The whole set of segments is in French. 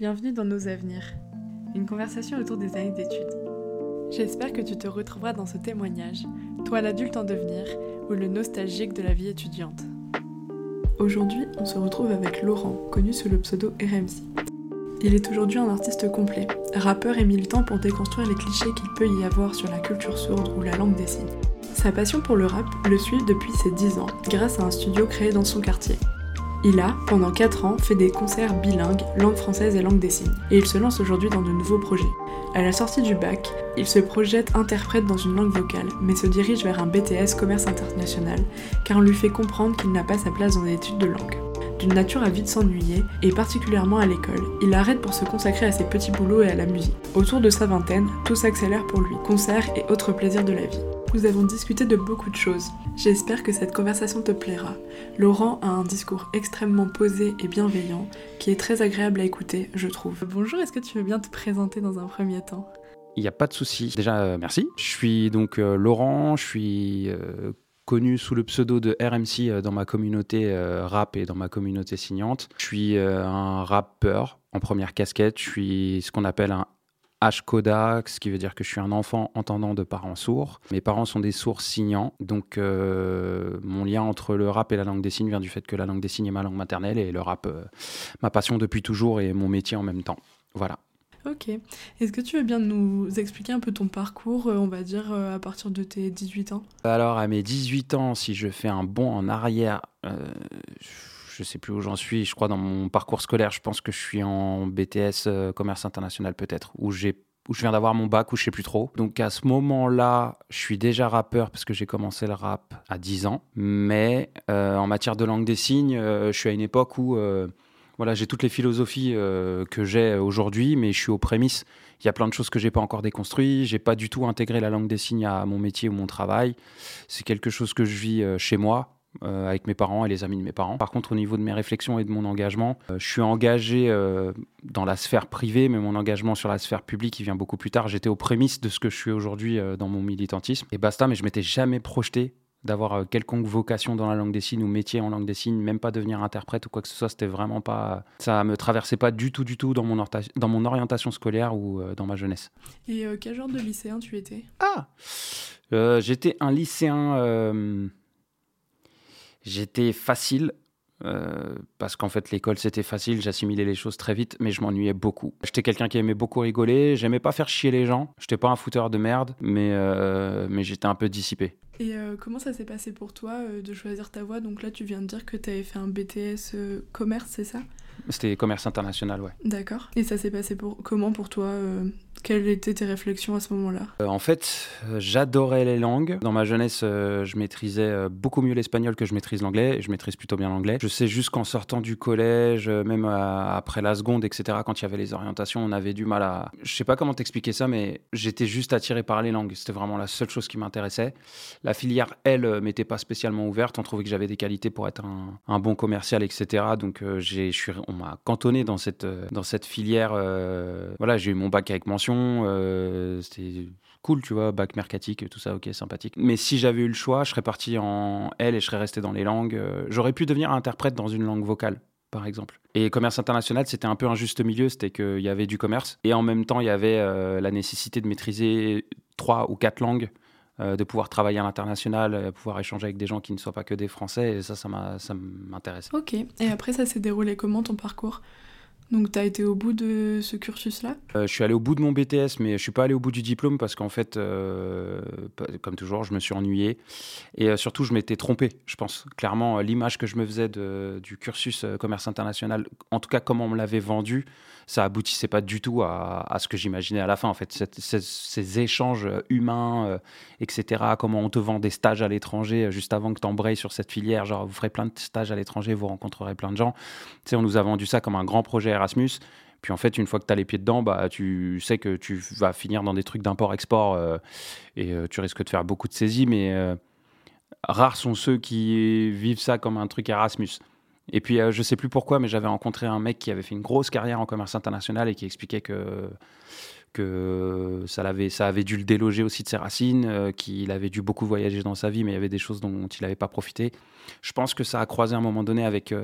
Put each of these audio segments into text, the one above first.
Bienvenue dans Nos Avenirs, une conversation autour des années d'études. J'espère que tu te retrouveras dans ce témoignage, toi l'adulte en devenir ou le nostalgique de la vie étudiante. Aujourd'hui, on se retrouve avec Laurent, connu sous le pseudo RMC. Il est aujourd'hui un artiste complet, rappeur et militant pour déconstruire les clichés qu'il peut y avoir sur la culture sourde ou la langue des signes. Sa passion pour le rap le suit depuis ses 10 ans, grâce à un studio créé dans son quartier. Il a, pendant 4 ans, fait des concerts bilingues, langue française et langue des signes, et il se lance aujourd'hui dans de nouveaux projets. À la sortie du bac, il se projette interprète dans une langue vocale, mais se dirige vers un BTS commerce international, car on lui fait comprendre qu'il n'a pas sa place dans les études de langue. D'une nature à vite s'ennuyer, et particulièrement à l'école, il arrête pour se consacrer à ses petits boulots et à la musique. Autour de sa vingtaine, tout s'accélère pour lui, concerts et autres plaisirs de la vie. Nous avons discuté de beaucoup de choses. J'espère que cette conversation te plaira. Laurent a un discours extrêmement posé et bienveillant, qui est très agréable à écouter, je trouve. Bonjour, est-ce que tu veux bien te présenter dans un premier temps? Il n'y a pas de souci. Déjà, euh, merci. Je suis donc euh, Laurent, je suis euh, connu sous le pseudo de RMC dans ma communauté rap et dans ma communauté signante. Je suis un rappeur en première casquette, je suis ce qu'on appelle un H-Coda, ce qui veut dire que je suis un enfant entendant de parents sourds. Mes parents sont des sourds signants, donc euh, mon lien entre le rap et la langue des signes vient du fait que la langue des signes est ma langue maternelle et le rap, euh, ma passion depuis toujours et mon métier en même temps. Voilà. Ok. Est-ce que tu veux bien nous expliquer un peu ton parcours, euh, on va dire, à partir de tes 18 ans? Alors, à mes 18 ans, si je fais un bond en arrière, je sais plus où j'en suis, je crois dans mon parcours scolaire, je pense que je suis en BTS euh, commerce international peut-être, où j'ai où je viens d'avoir mon bac ou je sais plus trop. Donc à ce moment-là, je suis déjà rappeur parce que j'ai commencé le rap à 10 ans. Mais euh, en matière de langue des signes, euh, je suis à une époque où voilà, j'ai toutes les philosophies que j'ai aujourd'hui, mais je suis aux prémices. Il y a plein de choses que j'ai pas encore déconstruites. J'ai pas du tout intégré la langue des signes à mon métier ou mon travail. C'est quelque chose que je vis chez moi euh, avec mes parents et les amis de mes parents. Par contre, au niveau de mes réflexions et de mon engagement, euh, je suis engagé euh, dans la sphère privée, mais mon engagement sur la sphère publique, il vient beaucoup plus tard. J'étais aux prémices de ce que je suis aujourd'hui dans mon militantisme. Et basta, mais je m'étais jamais projeté d'avoir quelconque vocation dans la langue des signes ou métier en langue des signes, même pas devenir interprète ou quoi que ce soit, c'était vraiment pas. Ça me traversait pas du tout, du tout dans mon, dans mon orientation scolaire ou dans ma jeunesse. Et quel genre de lycéen tu étais? Ah J'étais un lycéen J'étais facile. Euh, parce qu'en fait l'école c'était facile, j'assimilais les choses très vite, mais je m'ennuyais beaucoup. J'étais quelqu'un qui aimait beaucoup rigoler, j'aimais pas faire chier les gens, j'étais pas un fouteur de merde, mais, euh, mais j'étais un peu dissipé. Et euh, comment ça s'est passé pour toi de choisir ta voie? Donc là tu viens de dire que tu avais fait un BTS commerce, c'est ça? C'était commerce international, ouais. D'accord. Et ça s'est passé pour comment pour toi quelles étaient tes réflexions à ce moment-là? Euh, En fait, j'adorais les langues. Dans ma jeunesse, euh, je maîtrisais euh, beaucoup mieux l'espagnol que je maîtrise l'anglais. Je maîtrise plutôt bien l'anglais. Je sais juste qu'en sortant du collège, même après la seconde, etc., quand il y avait les orientations, on avait du mal à. Je sais pas comment t'expliquer ça, mais j'étais juste attiré par les langues. C'était vraiment la seule chose qui m'intéressait. La filière, elle, m'était pas spécialement ouverte. On trouvait que j'avais des qualités pour être un, bon commercial, etc. Donc, j'ai, on m'a cantonné dans cette, dans cette filière. voilà, j'ai eu mon bac avec mention euh, c'était cool, tu vois, bac mercatique, tout ça, ok, sympathique. Mais si j'avais eu le choix, je serais parti en L et je serais resté dans les langues. Euh, j'aurais pu devenir interprète dans une langue vocale, par exemple. Et commerce international, c'était un peu un juste milieu, c'était qu'il y avait du commerce et en même temps, il y avait euh, la nécessité de maîtriser trois ou quatre langues de pouvoir travailler à l'international, pouvoir échanger avec des gens qui ne soient pas que des Français, et ça, ça m'intéresse. Ok, et après, ça s'est déroulé comment ton parcours? Donc, tu as été au bout de ce cursus-là? Euh, Je suis allé au bout de mon BTS, mais je suis pas allé au bout du diplôme parce qu'en fait, euh, comme toujours, je me suis ennuyé. Et euh, surtout, je m'étais trompé, je pense. Clairement, l'image que je me faisais du cursus commerce international, en tout cas, comment on me l'avait vendu, ça aboutissait pas du tout à, ce que j'imaginais à la fin. En fait, ces, échanges humains, etc., comment on te vend des stages à l'étranger juste avant que tu embrayes sur cette filière, genre vous ferez plein de stages à l'étranger, vous rencontrerez plein de gens. Tu sais, on nous a vendu ça comme un grand projet Erasmus. Puis en fait, une fois que tu as les pieds dedans, bah, tu sais que tu vas finir dans des trucs d'import-export euh, et euh, tu risques de faire beaucoup de saisies, mais euh, rares sont ceux qui vivent ça comme un truc Erasmus. Et puis, je sais plus pourquoi, mais j'avais rencontré un mec qui avait fait une grosse carrière en commerce international et qui expliquait que que ça avait, ça avait dû le déloger aussi de ses racines, qu'il avait dû beaucoup voyager dans sa vie, mais il y avait des choses dont il n'avait pas profité. Je pense que ça a croisé à un moment donné avec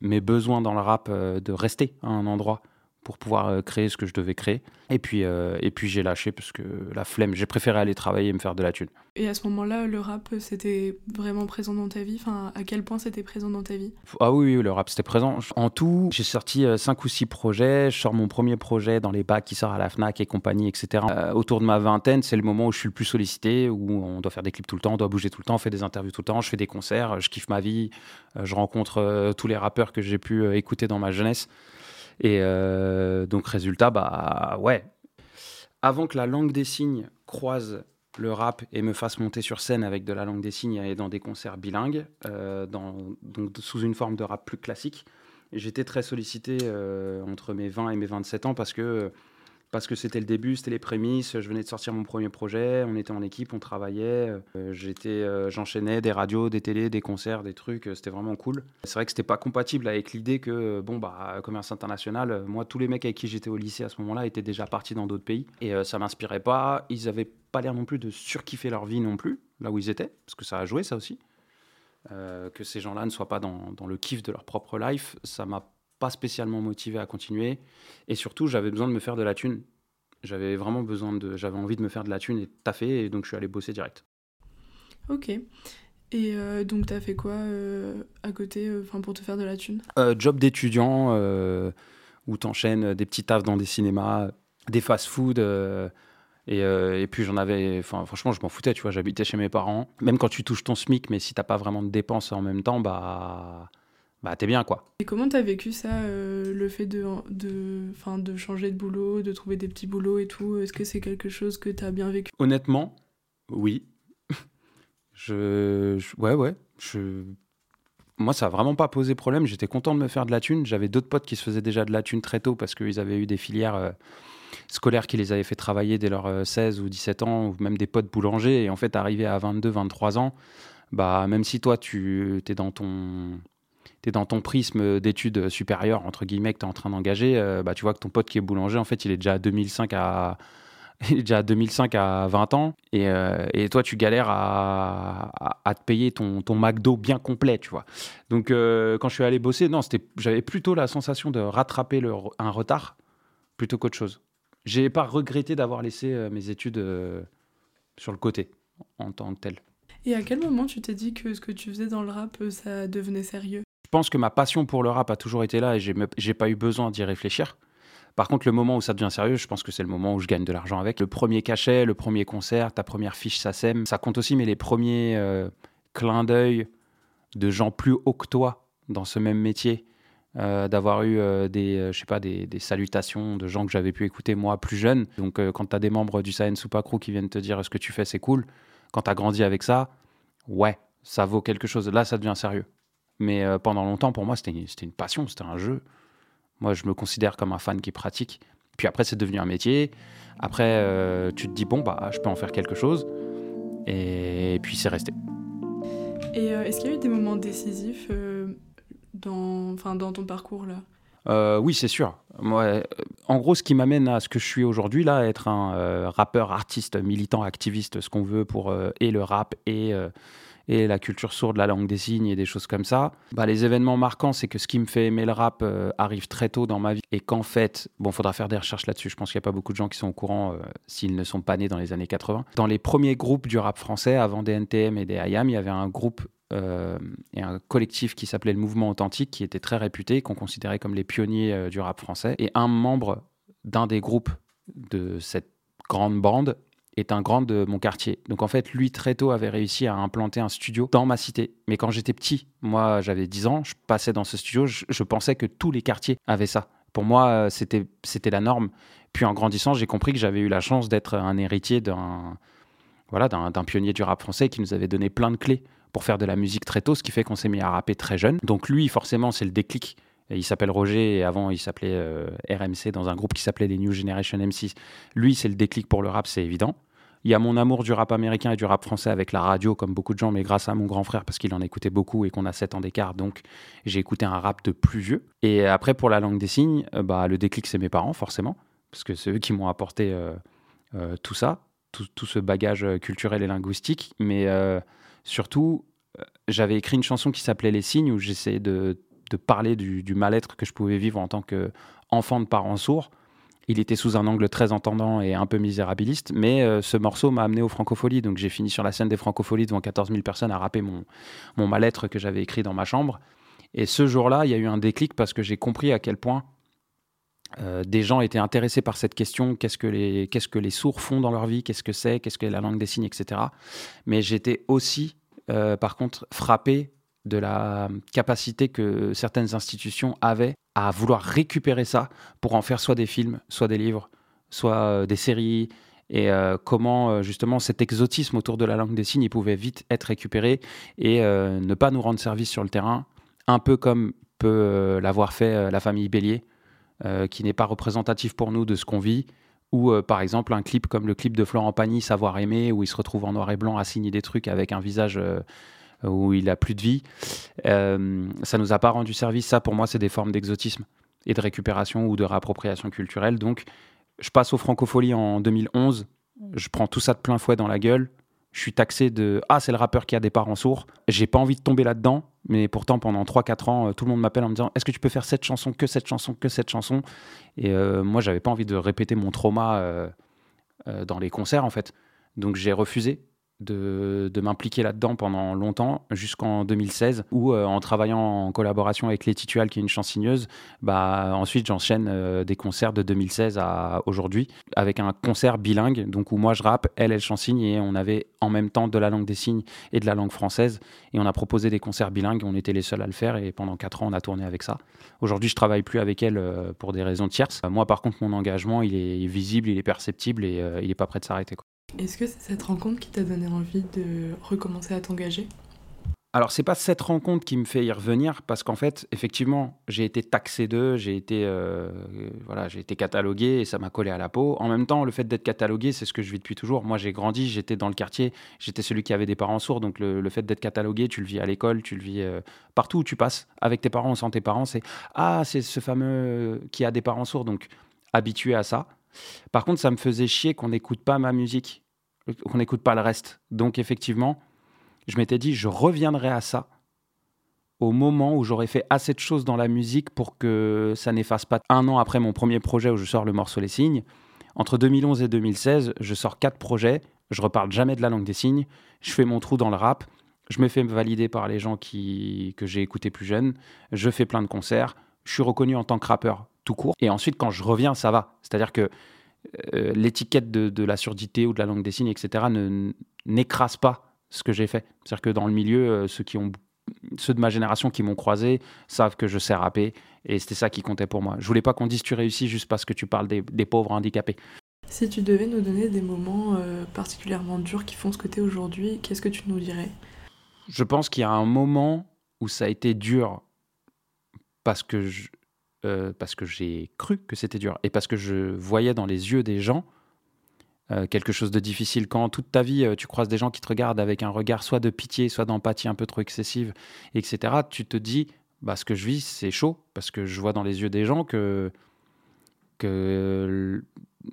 mes besoins dans le rap de rester à un endroit pour pouvoir euh, créer ce que je devais créer. Et puis, euh, et puis j'ai lâché parce que la flemme, j'ai préféré aller travailler et me faire de la thune. Et à ce moment-là, le rap, c'était vraiment présent dans ta vie? Enfin, À quel point c'était présent dans ta vie? Ah oui, oui, le rap, c'était présent. En tout, j'ai sorti 5 ou 6 projets. Je sors mon premier projet dans les bacs qui sort à la FNAC et compagnie, etc. autour de ma vingtaine, c'est le moment où je suis le plus sollicité, où on doit faire des clips tout le temps, on doit bouger tout le temps, on fait des interviews tout le temps, je fais des concerts, je kiffe ma vie, je rencontre tous les rappeurs que j'ai pu écouter dans ma jeunesse. Et euh, donc, résultat, bah ouais. Avant que la langue des signes croise le rap et me fasse monter sur scène avec de la langue des signes et dans des concerts bilingues, euh, donc sous une forme de rap plus classique, j'étais très sollicité euh, entre mes 20 et mes 27 ans parce que parce que c'était le début, c'était les prémices. Je venais de sortir mon premier projet, on était en équipe, on travaillait. Euh, j'étais, euh, j'enchaînais des radios, des télés, des concerts, des trucs. C'était vraiment cool. C'est vrai que c'était pas compatible avec l'idée que bon bah commerce international. Moi, tous les mecs avec qui j'étais au lycée à ce moment-là étaient déjà partis dans d'autres pays et euh, ça m'inspirait pas. Ils avaient pas l'air non plus de surkiffer leur vie non plus là où ils étaient, parce que ça a joué ça aussi. que ces gens-là ne soient pas dans, dans le kiff de leur propre life, ça m'a pas spécialement motivé à continuer. Et surtout, j'avais besoin de me faire de la thune. J'avais vraiment besoin de. J'avais envie de me faire de la thune et de taffer, et donc je suis allé bosser direct. Ok. Et euh, donc, tu as fait quoi euh, à côté euh, pour te faire de la thune? Job d'étudiant, où tu enchaînes des petits tafs dans des cinémas, des fast-food. Et, et, puis j'en avais, enfin franchement je m'en foutais, tu vois, j'habitais chez mes parents. Même quand tu touches ton SMIC, mais si t'as pas vraiment de dépenses en même temps, bah bah t'es bien quoi. Et comment t'as vécu ça, euh, le fait de, de, fin, de changer de boulot, de trouver des petits boulots et tout? Est-ce que c'est quelque chose que t'as bien vécu? Honnêtement, oui. je, ouais, ouais. Je, moi, ça a vraiment pas posé problème. J'étais content de me faire de la thune. J'avais d'autres potes qui se faisaient déjà de la thune très tôt parce qu'ils avaient eu des filières euh, scolaires qui les avaient fait travailler dès leurs 16 euh, ou 17 ans, ou même des potes boulangers. Et en fait, arrivé à 22, 23 ans, bah, même si toi, tu es dans ton tu dans ton prisme d'études supérieures, entre guillemets, que tu es en train d'engager, euh, bah, tu vois que ton pote qui est boulanger, en fait, il est déjà à 2005 à, déjà à 2005 à 20 ans. Et, euh, et toi tu galères à, à, te payer ton, ton McDo bien complet tu vois. Donc euh, quand je suis allé bosser non j'avais plutôt la sensation de rattraper le, un retard plutôt qu'autre chose. J'ai pas regretté d'avoir laissé mes études sur le côté en tant que tel. Et à quel moment tu t'es dit que ce que tu faisais dans le rap ça devenait sérieux? Pense que ma passion pour le rap a toujours été là et j'ai pas eu besoin d'y réfléchir. Par contre, le moment où ça devient sérieux, je pense que c'est le moment où je gagne de l'argent avec. Le premier cachet, le premier concert, ta première fiche SACEM, ça compte aussi, mais les premiers euh, clins d'œil de gens plus hauts que toi dans ce même métier, euh, d'avoir eu euh, des, je sais pas, des, salutations de gens que j'avais pu écouter moi plus jeune. Donc, quand tu as des membres du Science Super Crew qui viennent te dire ce que tu fais, c'est cool? Quand tu as grandi avec ça, ouais, ça vaut quelque chose. Là, ça devient sérieux. Mais euh, pendant longtemps, pour moi, c'était une, passion, c'était un jeu. Moi, je me considère comme un fan qui pratique. Puis après, c'est devenu un métier. Après, euh, tu te dis, bon, bah, je peux en faire quelque chose. Et puis, c'est resté. Et euh, est-ce qu'il y a eu des moments décisifs dans, dans ton parcours là? Oui, c'est sûr. Moi, en gros, ce qui m'amène à ce que je suis aujourd'hui, là, être un rappeur, artiste, militant, activiste, ce qu'on veut pour et le rap et et la culture sourde, la langue des signes et des choses comme ça. Bah, les événements marquants, c'est que ce qui me fait aimer le rap euh, arrive très tôt dans ma vie et qu'en fait, bon, faudra faire des recherches là-dessus. Je pense qu'il n'y a pas beaucoup de gens qui sont au courant euh, s'ils ne sont pas nés dans les années 80. Dans les premiers groupes du rap français, avant des NTM et des IAM, il y avait un groupe euh, et un collectif qui s'appelait le Mouvement Authentique, qui était très réputé, qu'on considérait comme les pionniers du rap français. Et un membre d'un des groupes de cette grande bande est un grand de mon quartier. Donc en fait, lui, très tôt, avait réussi à implanter un studio dans ma cité. Mais quand j'étais petit, moi, j'avais 10 ans, je passais dans ce studio, je, pensais que tous les quartiers avaient ça. Pour moi, c'était, c'était la norme. Puis en grandissant, j'ai compris que j'avais eu la chance d'être un héritier d'un, voilà, d'un, pionnier du rap français qui nous avait donné plein de clés pour faire de la musique très tôt, ce qui fait qu'on s'est mis à rapper très jeune. Donc lui, forcément, c'est le déclic. Il s'appelle Roger et avant il s'appelait euh, RMC dans un groupe qui s'appelait les New Generation M6. Lui, c'est le déclic pour le rap, c'est évident. Il y a mon amour du rap américain et du rap français avec la radio, comme beaucoup de gens, mais grâce à mon grand frère, parce qu'il en écoutait beaucoup et qu'on a 7 ans d'écart, donc j'ai écouté un rap de plus vieux. Et après, pour la langue des signes, euh, bah, le déclic, c'est mes parents, forcément, parce que c'est eux qui m'ont apporté euh, tout ça, tout, tout, ce bagage culturel et linguistique. Mais surtout, j'avais écrit une chanson qui s'appelait Les signes, où j'essayais de de parler du, mal-être que je pouvais vivre en tant qu'enfant de parents sourds. Il était sous un angle très entendant et un peu misérabiliste, mais euh, ce morceau m'a amené aux Francopholies. Donc j'ai fini sur la scène des Francopholies devant 14 000 personnes à rapper mon, mal-être que j'avais écrit dans ma chambre. Et ce jour-là, il y a eu un déclic parce que j'ai compris à quel point euh, des gens étaient intéressés par cette question, qu'est-ce que les, qu'est-ce que les sourds font dans leur vie, qu'est-ce que c'est, qu'est-ce que la langue des signes, etc. Mais j'étais aussi, euh, par contre, frappé de la capacité que certaines institutions avaient à vouloir récupérer ça pour en faire soit des films, soit des livres, soit euh, des séries, et comment justement cet exotisme autour de la langue des signes pouvait vite être récupéré et ne pas nous rendre service sur le terrain, un peu comme peut l'avoir fait la famille Bélier euh, qui n'est pas représentatif pour nous de ce qu'on vit, ou euh, par exemple un clip comme le clip de Florent Pagny, Savoir aimer, où il se retrouve en noir et blanc à signer des trucs avec un visage euh, où il a plus de vie. ça nous a pas rendu service. Ça, pour moi, c'est des formes d'exotisme et de récupération ou de réappropriation culturelle. Donc, je passe aux francopholies en 2011. Je prends tout ça de plein fouet dans la gueule je suis taxé de Ah, c'est le rappeur qui a des parents sourds. J'ai pas envie de tomber là-dedans, mais pourtant, pendant 3-4 ans, euh, tout le monde m'appelle en me disant Est-ce que tu peux faire cette chanson, que cette chanson, que cette chanson? Et euh, moi, j'avais pas envie de répéter mon trauma euh, dans les concerts, en fait. Donc, j'ai refusé de, m'impliquer là-dedans pendant longtemps, jusqu'en 2016, où euh, en travaillant en collaboration avec Letty Tual, qui est une chansigneuse, bah, ensuite j'enchaîne euh, des concerts de 2016 à aujourd'hui, avec un concert bilingue, donc où moi je rappe, elle, elle chansigne, et on avait en même temps de la langue des signes et de la langue française, et on a proposé des concerts bilingues, on était les seuls à le faire, et pendant 4 ans on a tourné avec ça. Aujourd'hui je travaille plus avec elle euh, pour des raisons tierces. Moi par contre mon engagement il est visible, il est perceptible, et il n'est pas prêt de s'arrêter. Est-ce que c'est cette rencontre qui t'a donné envie de recommencer à t'engager? Alors, c'est pas cette rencontre qui me fait y revenir parce qu'en fait, effectivement, j'ai été taxé d'eux, j'ai été, euh, voilà, j'ai été catalogué et ça m'a collé à la peau. En même temps, le fait d'être catalogué, c'est ce que je vis depuis toujours. Moi, j'ai grandi, j'étais dans le quartier, j'étais celui qui avait des parents sourds. Donc, le, fait d'être catalogué, tu le vis à l'école, tu le vis euh, partout où tu passes avec tes parents, sans tes parents. C'est ah, c'est ce fameux qui a des parents sourds. Donc, habitué à ça. Par contre, ça me faisait chier qu'on n'écoute pas ma musique qu'on n'écoute pas le reste. Donc effectivement, je m'étais dit, je reviendrai à ça au moment où j'aurais fait assez de choses dans la musique pour que ça n'efface pas. Un an après mon premier projet où je sors le morceau Les Signes, entre 2011 et 2016, je sors quatre projets, je reparle jamais de la langue des signes, je fais mon trou dans le rap, je me fais valider par les gens qui, que j'ai écoutés plus jeunes, je fais plein de concerts, je suis reconnu en tant que rappeur tout court. Et ensuite, quand je reviens, ça va. C'est-à-dire que euh, l'étiquette de, la surdité ou de la langue des signes, etc., n'écrase pas ce que j'ai fait. C'est-à-dire que dans le milieu, euh, ceux, qui ont, ceux de ma génération qui m'ont croisé savent que je sais rapper, et c'était ça qui comptait pour moi. Je voulais pas qu'on dise tu réussis juste parce que tu parles des, pauvres handicapés. Si tu devais nous donner des moments euh, particulièrement durs qui font ce que tu es aujourd'hui, qu'est-ce que tu nous dirais? Je pense qu'il y a un moment où ça a été dur parce que je, euh, parce que j'ai cru que c'était dur et parce que je voyais dans les yeux des gens euh, quelque chose de difficile. Quand toute ta vie, euh, tu croises des gens qui te regardent avec un regard soit de pitié, soit d'empathie un peu trop excessive, etc., tu te dis, bah, ce que je vis, c'est chaud, parce que je vois dans les yeux des gens que, que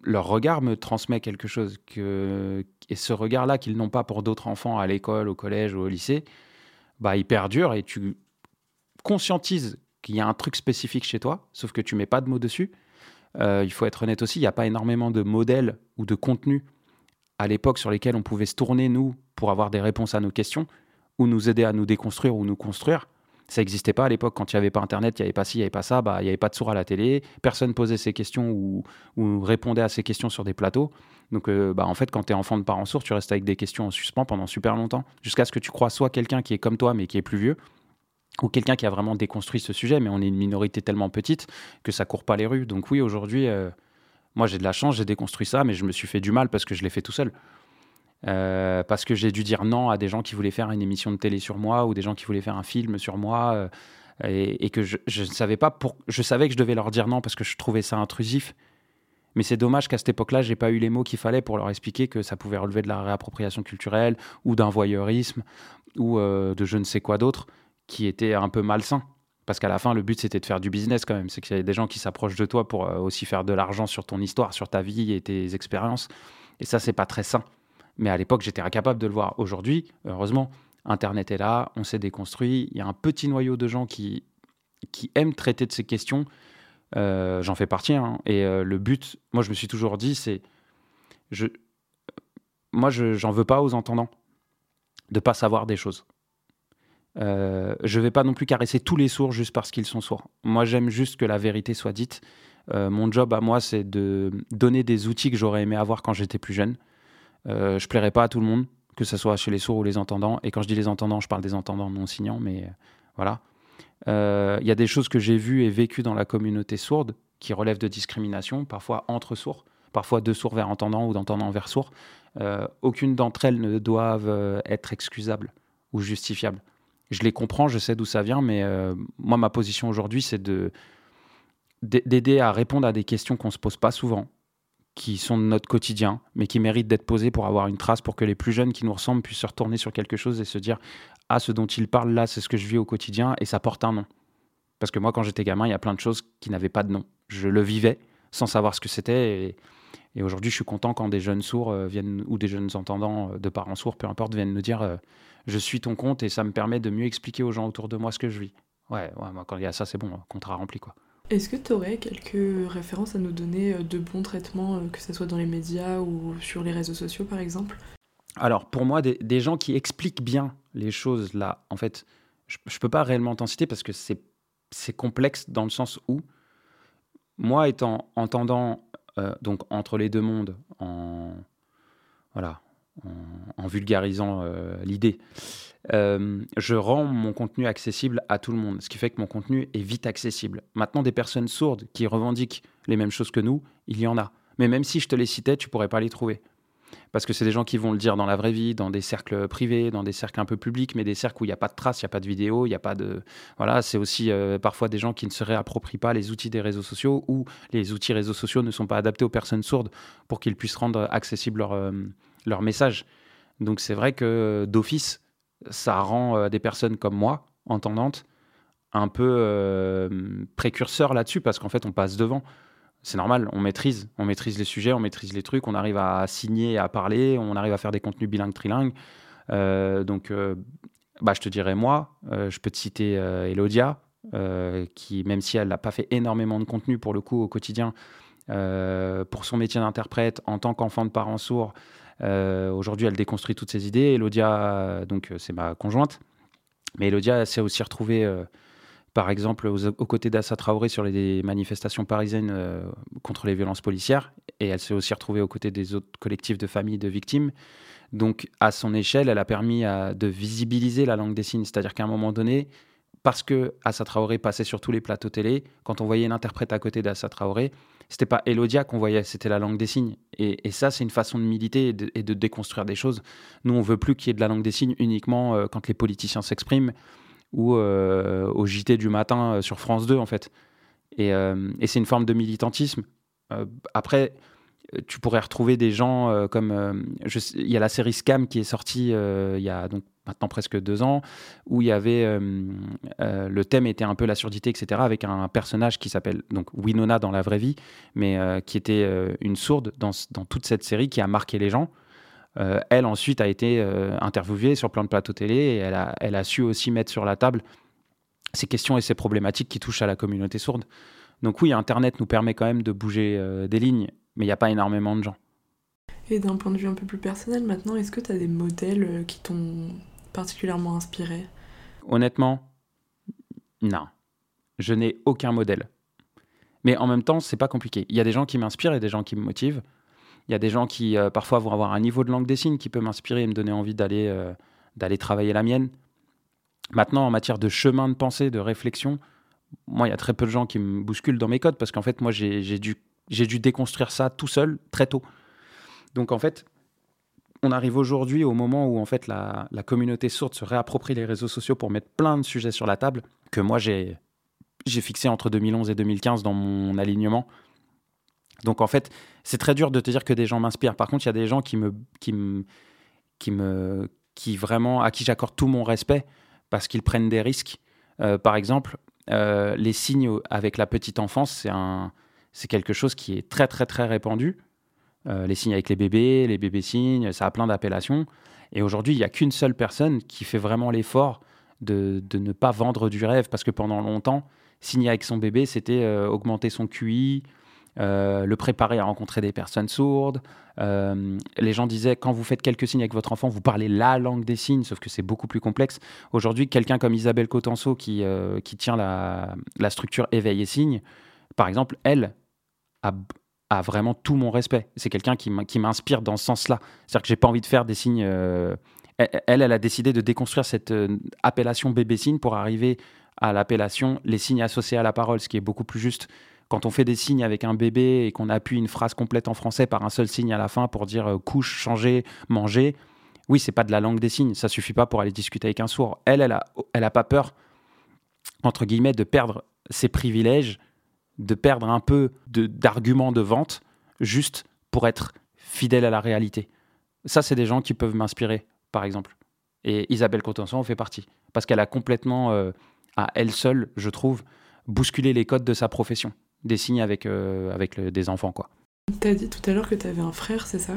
leur regard me transmet quelque chose. Que, et ce regard-là qu'ils n'ont pas pour d'autres enfants à l'école, au collège ou au lycée, bah, il perdure et tu conscientises qu'il y a un truc spécifique chez toi, sauf que tu mets pas de mots dessus. Euh, il faut être honnête aussi, il n'y a pas énormément de modèles ou de contenus à l'époque sur lesquels on pouvait se tourner, nous, pour avoir des réponses à nos questions, ou nous aider à nous déconstruire ou nous construire. Ça n'existait pas à l'époque, quand il n'y avait pas Internet, il n'y avait pas ci, il n'y avait pas ça, bah, il n'y avait pas de sourd à la télé, personne posait ces questions ou, répondait à ces questions sur des plateaux. Donc euh, bah, en fait, quand tu es enfant de parents sourds, tu restes avec des questions en suspens pendant super longtemps, jusqu'à ce que tu crois soit quelqu'un qui est comme toi mais qui est plus vieux, ou quelqu'un qui a vraiment déconstruit ce sujet, mais on est une minorité tellement petite que ça court pas les rues. Donc oui, aujourd'hui, euh, moi j'ai de la chance, j'ai déconstruit ça, mais je me suis fait du mal parce que je l'ai fait tout seul. Euh, parce que j'ai dû dire non à des gens qui voulaient faire une émission de télé sur moi ou des gens qui voulaient faire un film sur moi euh, et, que je, ne savais pas pour, je savais que je devais leur dire non parce que je trouvais ça intrusif. Mais c'est dommage qu'à cette époque-là, j'ai pas eu les mots qu'il fallait pour leur expliquer que ça pouvait relever de la réappropriation culturelle ou d'un voyeurisme ou de je ne sais quoi d'autre qui était un peu malsain. Parce qu'à la fin, le but, c'était de faire du business quand même. C'est qu'il y a des gens qui s'approchent de toi pour euh, aussi faire de l'argent sur ton histoire, sur ta vie et tes expériences. Et ça, c'est pas très sain. Mais à l'époque, j'étais incapable de le voir. Aujourd'hui, heureusement, Internet est là, on s'est déconstruit. Il y a un petit noyau de gens qui qui aiment traiter de ces questions. J'en fais partie. Hein. et le but, moi, je me suis toujours dit, c'est. Je, moi, je j'en veux pas aux entendants de pas savoir des choses. Euh, je vais pas non plus caresser tous les sourds juste parce qu'ils sont sourds. Moi, j'aime juste que la vérité soit dite. Euh, mon job à moi, c'est de donner des outils que j'aurais aimé avoir quand j'étais plus jeune. Euh, je plairai pas à tout le monde, que ce soit chez les sourds ou les entendants. Et quand je dis les entendants, je parle des entendants non signants, mais euh, voilà. Il y a des choses que j'ai vues et vécues dans la communauté sourde qui relèvent de discrimination, parfois entre sourds, parfois de sourds vers entendants ou d'entendants vers sourds. aucune d'entre elles ne doivent être excusables ou justifiables je les comprends, je sais d'où ça vient, mais euh, moi, ma position aujourd'hui, c'est de d'aider à répondre à des questions qu'on ne se pose pas souvent, qui sont de notre quotidien, mais qui méritent d'être posées pour avoir une trace, pour que les plus jeunes qui nous ressemblent puissent se retourner sur quelque chose et se dire Ah, ce dont il parle là, c'est ce que je vis au quotidien, et ça porte un nom. Parce que moi, quand j'étais gamin, il y a plein de choses qui n'avaient pas de nom. Je le vivais sans savoir ce que c'était, et aujourd'hui, je suis content quand des jeunes sourds euh, viennent, ou des jeunes entendants euh, de parents sourds, peu importe, viennent nous dire je suis ton compte et ça me permet de mieux expliquer aux gens autour de moi ce que je vis. Ouais, ouais moi, quand il y a ça, c'est bon, contrat rempli, quoi. Est-ce que tu aurais quelques références à nous donner euh, de bons traitements, euh, que ce soit dans les médias ou sur les réseaux sociaux, par exemple? Alors, pour moi, des, des, gens qui expliquent bien les choses, là, en fait, je ne peux pas réellement t'en citer parce que c'est complexe dans le sens où, moi, étant entendant, euh, donc, entre les deux mondes, en, voilà, en, vulgarisant euh, l'idée. Euh, je rends mon contenu accessible à tout le monde, ce qui fait que mon contenu est vite accessible. Maintenant, des personnes sourdes qui revendiquent les mêmes choses que nous, il y en a. Mais même si je te les citais, tu pourrais pas les trouver. Parce que c'est des gens qui vont le dire dans la vraie vie, dans des cercles privés, dans des cercles un peu publics, mais des cercles où il n'y a pas de traces, il n'y a pas de vidéo, il n'y a pas de... Voilà, c'est aussi euh, parfois des gens qui ne se réapproprient pas les outils des réseaux sociaux ou les outils réseaux sociaux ne sont pas adaptés aux personnes sourdes pour qu'ils puissent rendre accessible leur, leur message. Donc c'est vrai que d'office, ça rend euh, des personnes comme moi, entendantes, un peu euh, précurseurs là-dessus, parce qu'en fait, on passe devant. C'est normal, on maîtrise, on maîtrise les sujets, on maîtrise les trucs, on arrive à signer, à parler, on arrive à faire des contenus bilingues, trilingues. Euh, donc, bah, je te dirais moi, je peux te citer Elodia, qui, même si elle n'a pas fait énormément de contenu pour le coup au quotidien, pour son métier d'interprète, en tant qu'enfant de parents sourds, euh, aujourd'hui, elle déconstruit toutes ses idées. Elodia, donc euh, c'est ma conjointe, mais Elodia s'est aussi retrouvée, euh, par exemple, aux, côtés d'Assa Traoré sur les manifestations parisiennes contre les violences policières, et elle s'est aussi retrouvée aux côtés des autres collectifs de familles de victimes. Donc, à son échelle, elle a permis de visibiliser la langue des signes. C'est-à-dire qu'à un moment donné, parce que Assa Traoré passait sur tous les plateaux télé, quand on voyait une interprète à côté d'Assa Traoré, c'était pas Elodia qu'on voyait, c'était la langue des signes. Et, ça, c'est une façon de militer et de, déconstruire des choses. Nous, on veut plus qu'il y ait de la langue des signes uniquement euh, quand les politiciens s'expriment ou euh, au JT du matin euh, sur France 2, en fait. Et, et c'est une forme de militantisme. après, tu pourrais retrouver des gens comme. il y a la série Scam qui est sortie il y a donc maintenant presque deux ans, où il y avait euh, euh, le thème était un peu la surdité, etc., avec un personnage qui s'appelle donc Winona dans la vraie vie, mais euh, qui était une sourde dans, toute cette série qui a marqué les gens. Elle ensuite a été interviewée sur plein de plateaux télé et elle a, elle a su aussi mettre sur la table ces questions et ces problématiques qui touchent à la communauté sourde. Donc oui, Internet nous permet quand même de bouger des lignes, mais il n'y a pas énormément de gens. Et d'un point de vue un peu plus personnel maintenant, est-ce que tu as des modèles qui t'ont particulièrement inspiré? Honnêtement, non. Je n'ai aucun modèle. Mais en même temps, c'est pas compliqué. Il y a des gens qui m'inspirent et des gens qui me motivent. Il y a des gens qui euh, parfois vont avoir un niveau de langue des signes qui peut m'inspirer et me donner envie d'aller euh, d'aller travailler la mienne. Maintenant, en matière de chemin de pensée, de réflexion, moi, il y a très peu de gens qui me bousculent dans mes codes parce qu'en fait, moi, j'ai dû, dû déconstruire ça tout seul très tôt. Donc, en fait, on arrive aujourd'hui au moment où en fait la, communauté sourde se réapproprie les réseaux sociaux pour mettre plein de sujets sur la table que moi j'ai j'ai fixé entre 2011 et 2015 dans mon alignement. Donc en fait, c'est très dur de te dire que des gens m'inspirent. Par contre, il y a des gens qui me qui me qui me qui vraiment à qui j'accorde tout mon respect parce qu'ils prennent des risques. Euh, par exemple, euh, les signes avec la petite enfance, c'est un c'est quelque chose qui est très très très répandu. Euh, les signes avec les bébés, les bébés signes, ça a plein d'appellations. Et aujourd'hui, il n'y a qu'une seule personne qui fait vraiment l'effort de, ne pas vendre du rêve, parce que pendant longtemps, signer avec son bébé, c'était augmenter son QI, le préparer à rencontrer des personnes sourdes. les gens disaient, quand vous faites quelques signes avec votre enfant, vous parlez la langue des signes, sauf que c'est beaucoup plus complexe. Aujourd'hui, quelqu'un comme Isabelle Cotenceau, qui, qui tient la, la structure éveil et signes, par exemple, elle a, a vraiment tout mon respect. C'est quelqu'un qui m'inspire dans ce sens-là. C'est-à-dire que j'ai pas envie de faire des signes. Euh, elle, elle a décidé de déconstruire cette euh, appellation bébé signe pour arriver à l'appellation les signes associés à la parole, ce qui est beaucoup plus juste. Quand on fait des signes avec un bébé et qu'on appuie une phrase complète en français par un seul signe à la fin pour dire euh, couche, changer, manger, oui, c'est pas de la langue des signes. Ça suffit pas pour aller discuter avec un sourd. Elle, elle a, elle a pas peur, entre guillemets, de perdre ses privilèges de perdre un peu d'arguments de, vente juste pour être fidèle à la réalité. Ça, c'est des gens qui peuvent m'inspirer, par exemple. Et Isabelle Cotenson en fait partie. Parce qu'elle a complètement, euh, à elle seule, je trouve, bousculé les codes de sa profession. Des signes avec, euh, avec des enfants, quoi. as dit tout à l'heure que tu avais un frère, c'est ça?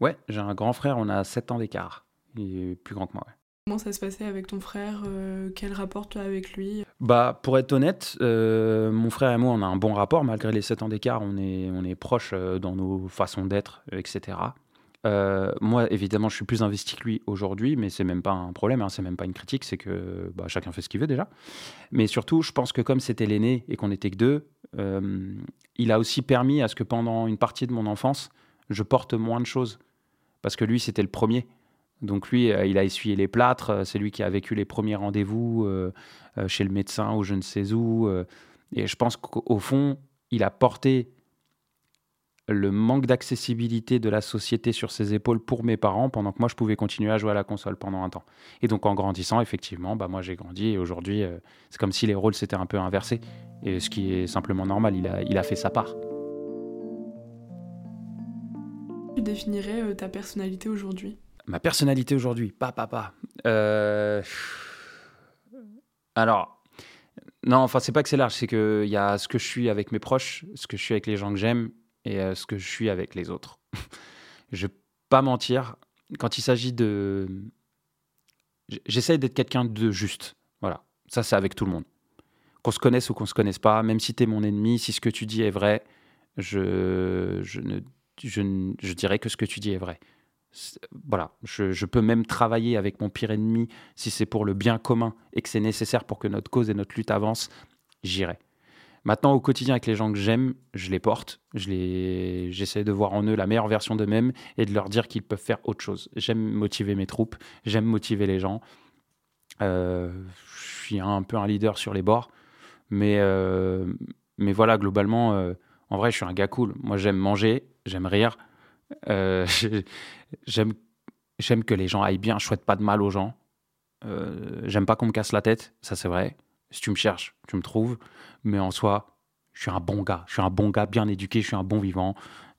Ouais, j'ai un grand frère, on a 7 ans d'écart. Il est plus grand que moi, ouais. Comment ça se passait avec ton frère euh, Quel rapport tu as avec lui? Bah, pour être honnête, euh, mon frère et moi, on a un bon rapport malgré les 7 ans d'écart. On est, on est proches dans nos façons d'être, etc. moi, évidemment, je suis plus investi que lui aujourd'hui, mais c'est même pas un problème, hein, c'est même pas une critique, c'est que bah, chacun fait ce qu'il veut déjà. Mais surtout, je pense que comme c'était l'aîné et qu'on n'était que deux, il a aussi permis à ce que pendant une partie de mon enfance, je porte moins de choses. Parce que lui, c'était le premier. Donc lui, euh, il a essuyé les plâtres, euh, c'est lui qui a vécu les premiers rendez-vous euh, chez le médecin ou je ne sais où. et je pense qu'au fond, il a porté le manque d'accessibilité de la société sur ses épaules pour mes parents pendant que moi je pouvais continuer à jouer à la console pendant un temps. Et donc en grandissant, effectivement, bah moi j'ai grandi et aujourd'hui c'est comme si les rôles s'étaient un peu inversés. Et ce qui est simplement normal, il a, il a fait sa part. Tu définirais ta personnalité aujourd'hui? Ma personnalité aujourd'hui, pas papa. Euh... Alors, non, enfin, c'est pas que c'est large, c'est qu'il y a ce que je suis avec mes proches, ce que je suis avec les gens que j'aime et euh, ce que je suis avec les autres. je vais pas mentir, quand il s'agit de. J'essaye d'être quelqu'un de juste. Voilà, ça, c'est avec tout le monde. Qu'on se connaisse ou qu'on se connaisse pas, même si tu es mon ennemi, si ce que tu dis est vrai, je, je, ne, je, je dirais que ce que tu dis est vrai voilà, je, peux même travailler avec mon pire ennemi si c'est pour le bien commun et que c'est nécessaire pour que notre cause et notre lutte avancent, j'irai. Maintenant, au quotidien, avec les gens que j'aime, je les porte, les, j'essaie de voir en eux la meilleure version d'eux-mêmes et de leur dire qu'ils peuvent faire autre chose. J'aime motiver mes troupes, j'aime motiver les gens. Euh, je suis un peu un leader sur les bords, mais, euh, mais voilà, globalement, euh, en vrai, je suis un gars cool. Moi, j'aime manger, j'aime rire, j'aime, j'aime que les gens aillent bien. Je souhaite pas de mal aux gens. J'aime pas qu'on me casse la tête, ça c'est vrai. Si tu me cherches, tu me trouves. Mais en soi, je suis un bon gars. Je suis un bon gars bien éduqué, je suis un bon vivant.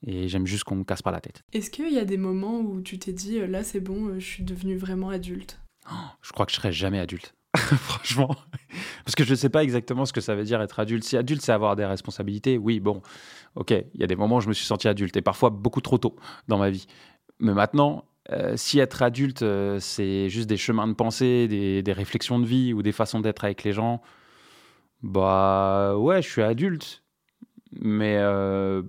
Et j'aime juste qu'on me casse pas la tête. Est-ce qu'il y a des moments où tu t'es dit, euh, là c'est bon, je suis devenu vraiment adulte? Oh, Je crois que je serai jamais adulte. Franchement. Parce que je ne sais pas exactement ce que ça veut dire être adulte. Si adulte, c'est avoir des responsabilités, oui, bon, ok, il y a des moments où je me suis senti adulte, et parfois beaucoup trop tôt dans ma vie. Mais maintenant, euh, si être adulte, euh, c'est juste des chemins de pensée, des, réflexions de vie ou des façons d'être avec les gens, bah ouais, je suis adulte. Mais euh,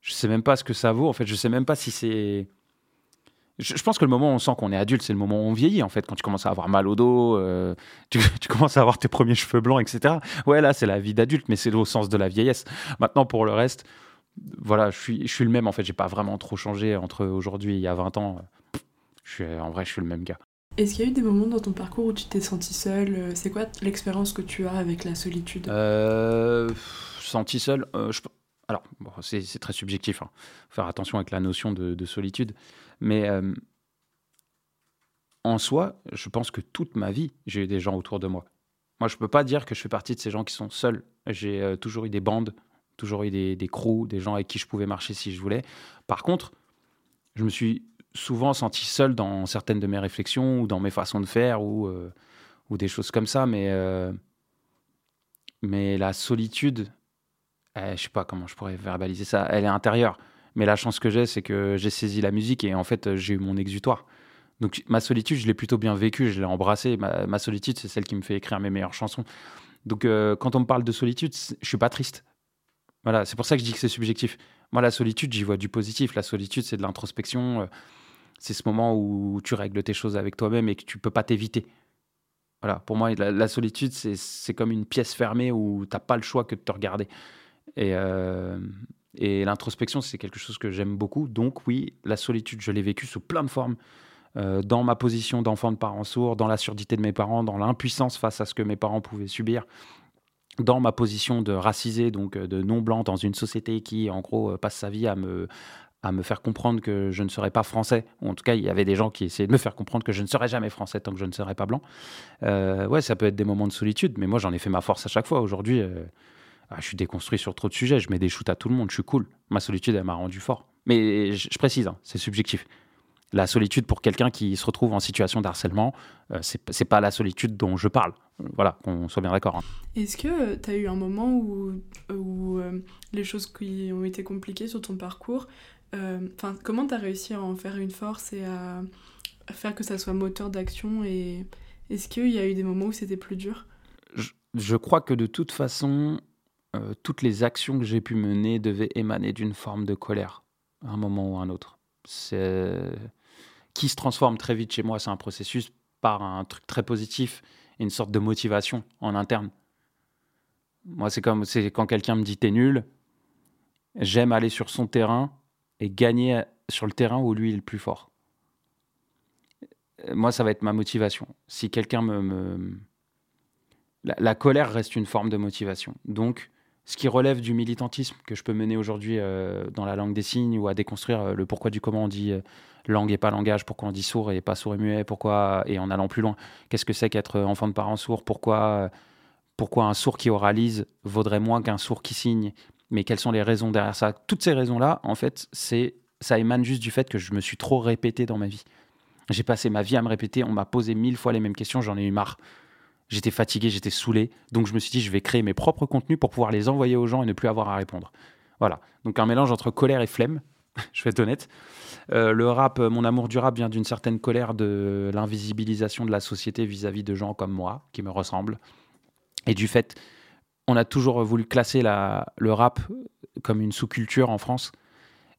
je sais même pas ce que ça vaut. En fait, je sais même pas si c'est je, pense que le moment où on sent qu'on est adulte, c'est le moment où on vieillit, en fait, quand tu commences à avoir mal au dos, euh, tu, commences à avoir tes premiers cheveux blancs, etc. Ouais, là, c'est la vie d'adulte, mais c'est au sens de la vieillesse. Maintenant, pour le reste, voilà, je suis, je suis le même, en fait, j'ai pas vraiment trop changé entre aujourd'hui et il y a 20 ans. Je suis, en vrai, je suis le même gars. Est-ce qu'il y a eu des moments dans ton parcours où tu t'es senti seul euh, C'est quoi l'expérience que tu as avec la solitude? Euh, Senti seul euh, Alors, c'est très subjectif. Hein. Faire attention avec la notion de, de solitude. Mais euh, en soi, je pense que toute ma vie, j'ai eu des gens autour de moi. Moi, je ne peux pas dire que je fais partie de ces gens qui sont seuls. J'ai toujours eu des bandes, toujours eu des, des des gens avec qui je pouvais marcher si je voulais. Par contre, je me suis souvent senti seul dans certaines de mes réflexions ou dans mes façons de faire ou, euh, des choses comme ça. Mais, mais la solitude, je ne sais pas comment je pourrais verbaliser ça, elle est intérieure. Mais la chance que j'ai, c'est que j'ai saisi la musique et en fait, j'ai eu mon exutoire. Donc ma solitude, je l'ai plutôt bien vécue, je l'ai embrassée. Ma, solitude, c'est celle qui me fait écrire mes meilleures chansons. Donc euh, quand on me parle de solitude, je suis pas triste. Voilà, c'est pour ça que je dis que c'est subjectif. Moi, la solitude, j'y vois du positif. La solitude, c'est de l'introspection. Euh, c'est ce moment où tu règles tes choses avec toi-même et que tu peux pas t'éviter. Voilà, pour moi, la, solitude, c'est comme une pièce fermée où tu n'as pas le choix que de te regarder. Et, euh, et l'introspection, c'est quelque chose que j'aime beaucoup. Donc oui, la solitude, je l'ai vécue sous plein de formes. Euh, dans ma position d'enfant de parents sourds, dans la surdité de mes parents, dans l'impuissance face à ce que mes parents pouvaient subir, dans ma position de racisé, donc euh, de non-blanc, dans une société qui, en gros, passe sa vie à me, à me faire comprendre que je ne serais pas français. En tout cas, il y avait des gens qui essayaient de me faire comprendre que je ne serais jamais français tant que je ne serais pas blanc. Euh, ouais, ça peut être des moments de solitude, mais moi, j'en ai fait ma force à chaque fois. Aujourd'hui, euh, ah, je suis déconstruit sur trop de sujets. Je mets des shoots à tout le monde. Je suis cool. Ma solitude, elle m'a rendu fort. Mais je, précise, hein, c'est subjectif. La solitude pour quelqu'un qui se retrouve en situation d'harcèlement, euh, ce c'est pas la solitude dont je parle. Voilà, qu'on soit bien d'accord. Hein. Est-ce que tu as eu un moment où, où les choses qui ont été compliquées sur ton parcours, euh, enfin, comment tu as réussi à en faire une force et à, faire que ça soit moteur d'action et est-ce qu'il y a eu des moments où c'était plus dur? Je, crois que de toute façon, euh, toutes les actions que j'ai pu mener devaient émaner d'une forme de colère, à un moment ou à un autre. C'est qui se transforme très vite chez moi, c'est un processus par un truc très positif et une sorte de motivation en interne. Moi, c'est comme quand quelqu'un me dit t'es nul, j'aime aller sur son terrain et gagner sur le terrain où lui est le plus fort. Moi, ça va être ma motivation. Si quelqu'un me, La, colère reste une forme de motivation. Donc, ce qui relève du militantisme que je peux mener aujourd'hui euh, dans la langue des signes ou à déconstruire euh, le pourquoi du comment on dit euh, langue et pas langage, pourquoi on dit sourd et pas sourd et muet, pourquoi, et en allant plus loin, qu'est-ce que c'est qu'être enfant de parents sourds, pourquoi, pourquoi un sourd qui oralise vaudrait moins qu'un sourd qui signe, mais quelles sont les raisons derrière ça? Toutes ces raisons-là, en fait, c'est ça émane juste du fait que je me suis trop répété dans ma vie. J'ai passé ma vie à me répéter, on m'a posé mille fois les mêmes questions, j'en ai eu marre. J'étais fatigué, j'étais saoulé, donc je me suis dit je vais créer mes propres contenus pour pouvoir les envoyer aux gens et ne plus avoir à répondre. Voilà, donc un mélange entre colère et flemme, je vais être honnête. Euh, le rap, mon amour du rap vient d'une certaine colère de l'invisibilisation de la société vis-à-vis -vis de gens comme moi, qui me ressemblent, et du fait on a toujours voulu classer le rap comme une sous-culture en France.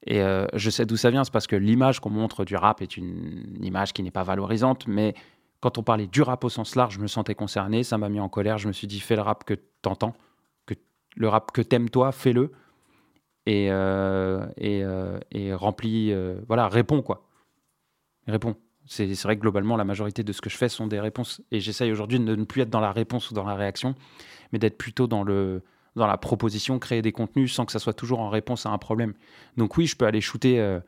Et euh, je sais d'où ça vient, c'est parce que l'image qu'on montre du rap est une, image qui n'est pas valorisante, mais quand on parlait du rap au sens large, je me sentais concerné, ça m'a mis en colère, je me suis dit fais le rap que t'entends, que le rap que t'aimes toi, fais-le et euh, et, euh, et remplis, voilà, réponds quoi, réponds. C'est vrai que globalement, la majorité de ce que je fais sont des réponses. Et j'essaye aujourd'hui de ne plus être dans la réponse ou dans la réaction, mais d'être plutôt dans, le, dans la proposition, créer des contenus sans que ça soit toujours en réponse à un problème. Donc oui, je peux aller shooter euh,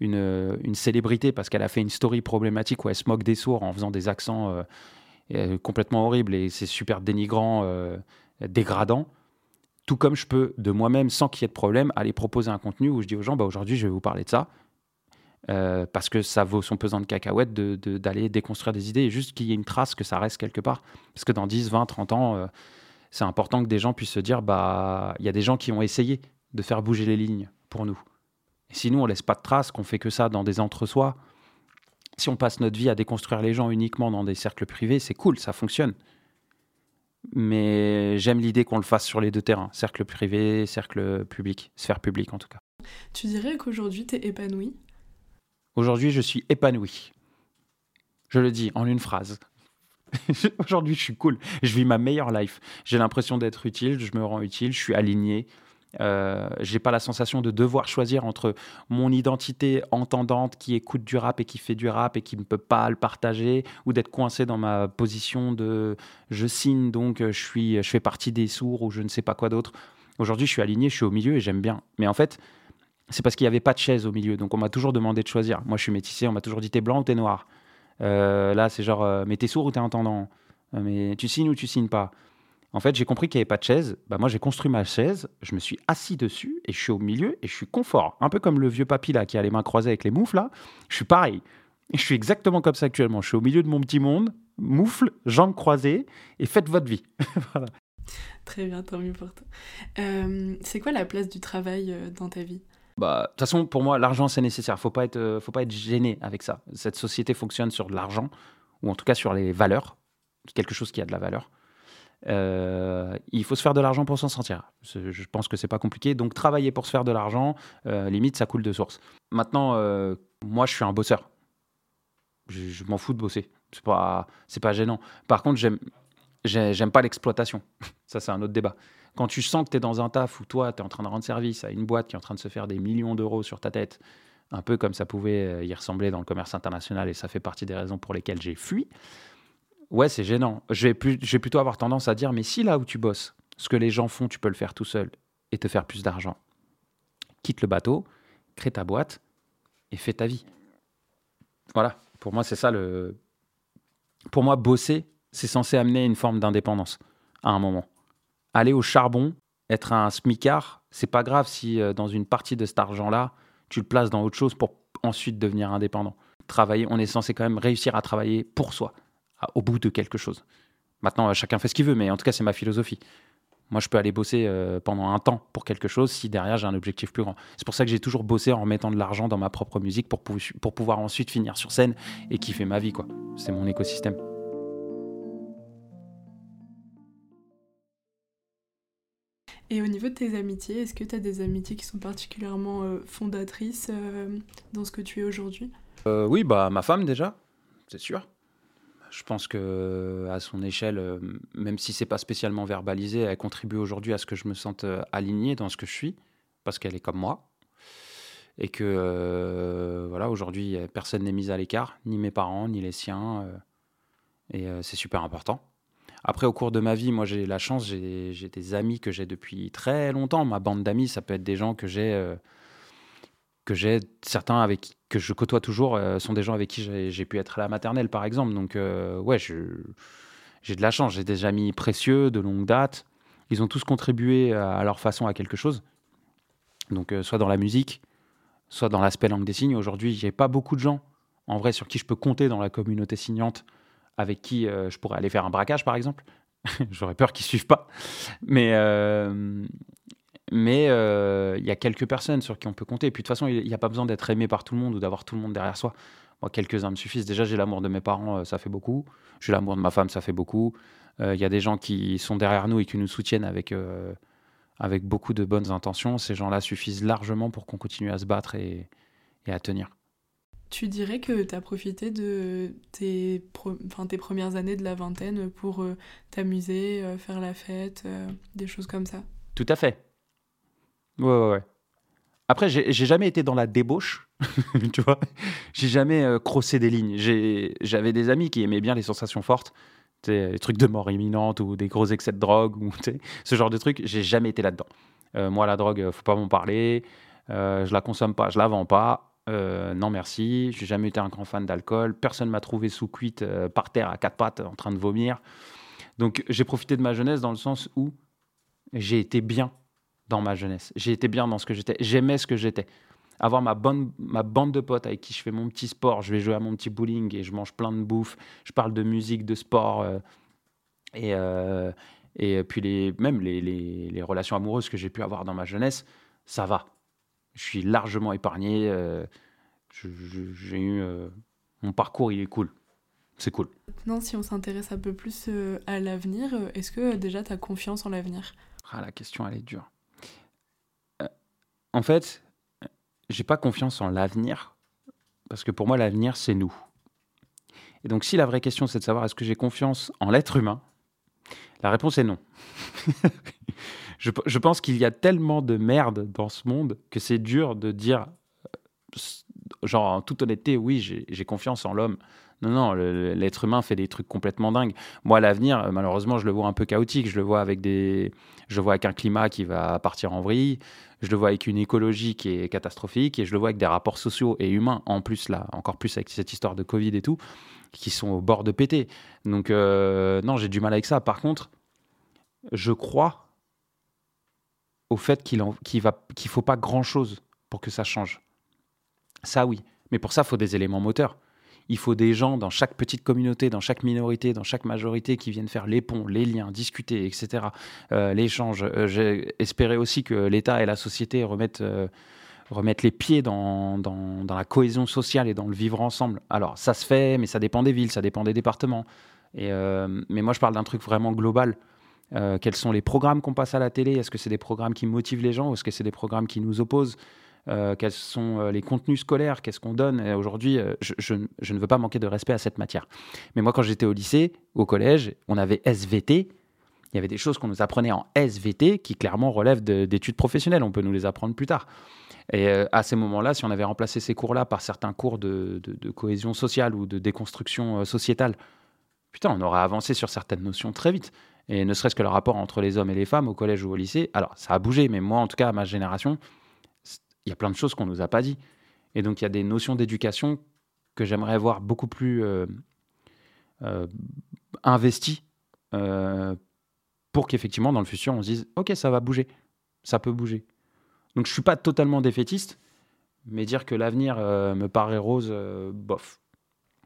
une, une, célébrité parce qu'elle a fait une story problématique où elle se moque des sourds en faisant des accents euh, euh, complètement horribles et c'est super dénigrant, dégradant. Tout comme je peux, de moi-même, sans qu'il y ait de problème, aller proposer un contenu où je dis aux gens, bah, aujourd'hui, je vais vous parler de ça euh, parce que ça vaut son pesant de cacahuètes d'aller de, déconstruire des idées juste qu'il y ait une trace, que ça reste quelque part. Parce que dans 10, 20, 30 ans, euh, c'est important que des gens puissent se dire bah il y a des gens qui ont essayé de faire bouger les lignes pour nous. Et si nous, on laisse pas de traces, qu'on fait que ça dans des entre-soi, si on passe notre vie à déconstruire les gens uniquement dans des cercles privés, c'est cool, ça fonctionne. Mais j'aime l'idée qu'on le fasse sur les deux terrains, cercle privé, cercle public, sphère publique en tout cas. Tu dirais qu'aujourd'hui, tu es épanoui? Aujourd'hui, je suis épanoui. Je le dis en une phrase. Aujourd'hui, je suis cool. Je vis ma meilleure life. J'ai l'impression d'être utile, je me rends utile, je suis aligné. Euh, j'ai pas la sensation de devoir choisir entre mon identité entendante qui écoute du rap et qui fait du rap et qui ne peut pas le partager ou d'être coincé dans ma position de je signe donc je suis je fais partie des sourds ou je ne sais pas quoi d'autre. Aujourd'hui, je suis aligné, je suis au milieu et j'aime bien. Mais en fait, c'est parce qu'il n'y avait pas de chaise au milieu. Donc on m'a toujours demandé de choisir. Moi, je suis métissé, on m'a toujours dit t'es blanc ou t'es noir? Euh, là, c'est genre, euh, mais t'es sourd ou t'es entendant euh, Mais tu signes ou tu signes pas? En fait, j'ai compris qu'il n'y avait pas de chaise. Bah, moi, j'ai construit ma chaise, je me suis assis dessus et je suis au milieu et je suis confort. Un peu comme le vieux papy là qui a les mains croisées avec les moufles là. Je suis pareil. Je suis exactement comme ça actuellement. Je suis au milieu de mon petit monde, moufle, jambes croisées et faites votre vie. voilà. Très bien, tant mieux pour toi. c'est quoi la place du travail dans ta vie? Bah, de toute façon, pour moi, l'argent, c'est nécessaire. Faut pas être, euh, faut pas être gêné avec ça. Cette société fonctionne sur de l'argent, ou en tout cas sur les valeurs, quelque chose qui a de la valeur. Euh, il faut se faire de l'argent pour s'en sortir. Je pense que c'est pas compliqué. Donc travailler pour se faire de l'argent, euh, limite ça coule de source. Maintenant, moi je suis un bosseur. Je, m'en fous de bosser. C'est pas, c'est pas gênant. Par contre, j'aime, j'aime pas l'exploitation. ça c'est un autre débat. Quand tu sens que tu es dans un taf où toi, tu es en train de rendre service à une boîte qui est en train de se faire des millions d'euros sur ta tête, un peu comme ça pouvait euh, y ressembler dans le commerce international, et ça fait partie des raisons pour lesquelles j'ai fui, ouais, c'est gênant. Je vais, plutôt avoir tendance à dire, mais si là où tu bosses, ce que les gens font, tu peux le faire tout seul et te faire plus d'argent, quitte le bateau, crée ta boîte et fais ta vie. Voilà, pour moi, c'est ça le. Pour moi, bosser, c'est censé amener une forme d'indépendance à un moment aller au charbon, être un smicard, c'est pas grave si euh, dans une partie de cet argent-là, tu le places dans autre chose pour ensuite devenir indépendant. Travailler, on est censé quand même réussir à travailler pour soi, au bout de quelque chose. Maintenant, euh, chacun fait ce qu'il veut, mais en tout cas, c'est ma philosophie. Moi, je peux aller bosser euh, pendant un temps pour quelque chose si derrière j'ai un objectif plus grand. C'est pour ça que j'ai toujours bossé en mettant de l'argent dans ma propre musique pour, pour pouvoir ensuite finir sur scène et kiffer ma vie. quoi. C'est mon écosystème. Et au niveau de tes amitiés, est-ce que tu as des amitiés qui sont particulièrement euh, fondatrices euh, dans ce que tu es aujourd'hui? Euh, Oui, bah ma femme déjà, c'est sûr. Je pense que à son échelle, même si c'est pas spécialement verbalisé, elle contribue aujourd'hui à ce que je me sente aligné dans ce que je suis, parce qu'elle est comme moi, et que voilà, aujourd'hui personne n'est mis à l'écart, ni mes parents, ni les siens, et c'est super important. Après, au cours de ma vie, moi, j'ai la chance, j'ai des amis que j'ai depuis très longtemps. Ma bande d'amis, ça peut être des gens que j'ai, euh, que j'ai, certains avec que je côtoie toujours, euh, sont des gens avec qui j'ai pu être à la maternelle, par exemple. Donc, euh, ouais, j'ai de la chance. J'ai des amis précieux, de longue date. Ils ont tous contribué à, leur façon à quelque chose. Donc, soit dans la musique, soit dans l'aspect langue des signes. Aujourd'hui, j'ai pas beaucoup de gens, en vrai, sur qui je peux compter dans la communauté signante avec qui euh, je pourrais aller faire un braquage, par exemple. J'aurais peur qu'ils suivent pas. Mais euh, mais euh, il y a quelques personnes sur qui on peut compter. Et puis de toute façon, il n'y a pas besoin d'être aimé par tout le monde ou d'avoir tout le monde derrière soi. Moi, quelques-uns me suffisent. Déjà, j'ai l'amour de mes parents, ça fait beaucoup. J'ai l'amour de ma femme, ça fait beaucoup. Il y a des gens qui sont derrière nous et qui nous soutiennent avec, avec beaucoup de bonnes intentions. Ces gens-là suffisent largement pour qu'on continue à se battre et, et à tenir. Tu dirais que tu as profité de tes, enfin, tes premières années de la vingtaine pour euh, t'amuser, euh, faire la fête, euh, des choses comme ça? Tout à fait. Ouais, ouais, ouais. Après, j'ai jamais été dans la débauche, tu vois. J'ai jamais crossé des lignes. J'avais des amis qui aimaient bien les sensations fortes, les trucs de mort imminente ou des gros excès de drogue, ou ce genre de trucs. J'ai jamais été là-dedans. moi, la drogue, faut pas m'en parler. je la consomme pas, je la vends pas euh, non merci, j'ai jamais été un grand fan d'alcool, personne m'a trouvé sous cuite euh, par terre à quatre pattes en train de vomir. Donc j'ai profité de ma jeunesse dans le sens où j'ai été bien dans ma jeunesse, j'ai été bien dans ce que j'étais, j'aimais ce que j'étais. Avoir ma, bonne, ma bande de potes avec qui je fais mon petit sport, je vais jouer à mon petit bowling et je mange plein de bouffe, je parle de musique, de sport euh, et, et puis les, même les, les, les relations amoureuses que j'ai pu avoir dans ma jeunesse, ça va je suis largement épargné. Euh, j'ai eu euh, mon parcours, il est cool. C'est cool. Maintenant, si on s'intéresse un peu plus euh, à l'avenir, est-ce que déjà tu as confiance en l'avenir? Ah, la question, elle est dure. En fait, j'ai pas confiance en l'avenir parce que pour moi, l'avenir, c'est nous. Et donc, si la vraie question, c'est de savoir est-ce que j'ai confiance en l'être humain, la réponse est non. je, pense qu'il y a tellement de merde dans ce monde que c'est dur de dire, euh, genre en toute honnêteté, oui, j'ai confiance en l'homme. Non, non, l'être humain fait des trucs complètement dingues. Moi, l'avenir, euh, malheureusement, je le vois un peu chaotique. Je le vois avec des, je le vois avec un climat qui va partir en vrille. Je le vois avec une écologie qui est catastrophique et je le vois avec des rapports sociaux et humains en plus là, encore plus avec cette histoire de Covid et tout, qui sont au bord de péter. Donc euh, non, j'ai du mal avec ça. Par contre, je crois au fait qu'il ne va qu'il faut pas grand-chose pour que ça change. Ça, oui. Mais pour ça, faut des éléments moteurs. Il faut des gens dans chaque petite communauté, dans chaque minorité, dans chaque majorité qui viennent faire les ponts, les liens, discuter, etc. Euh, l'échange. Euh, j'ai espéré aussi que l'État et la société remettent, euh, les pieds dans, dans, la cohésion sociale et dans le vivre ensemble. Alors, ça se fait, mais ça dépend des villes, ça dépend des départements. Et, euh, mais moi, je parle d'un truc vraiment global. Quels sont les programmes qu'on passe à la télé? Est-ce que c'est des programmes qui motivent les gens ou est-ce que c'est des programmes qui nous opposent? Euh, Quels sont les contenus scolaires Qu'est-ce qu'on donne Aujourd'hui, je, je, ne veux pas manquer de respect à cette matière. Mais moi, quand j'étais au lycée, au collège, on avait SVT. Il y avait des choses qu'on nous apprenait en SVT qui clairement relèvent d'études professionnelles. On peut nous les apprendre plus tard. Et euh, à ces moments-là, si on avait remplacé ces cours-là par certains cours de, cohésion sociale ou de déconstruction euh, sociétale, putain, on aurait avancé sur certaines notions très vite. Et ne serait-ce que le rapport entre les hommes et les femmes au collège ou au lycée. Alors, ça a bougé, mais moi, en tout cas, à ma génération, y a plein de choses qu'on ne nous a pas dit. Et donc, il y a des notions d'éducation que j'aimerais voir beaucoup plus euh, investies pour qu'effectivement, dans le futur, on se dise, OK, ça va bouger, ça peut bouger. Donc je suis pas totalement défaitiste, mais dire que l'avenir euh, me paraît rose, euh, bof.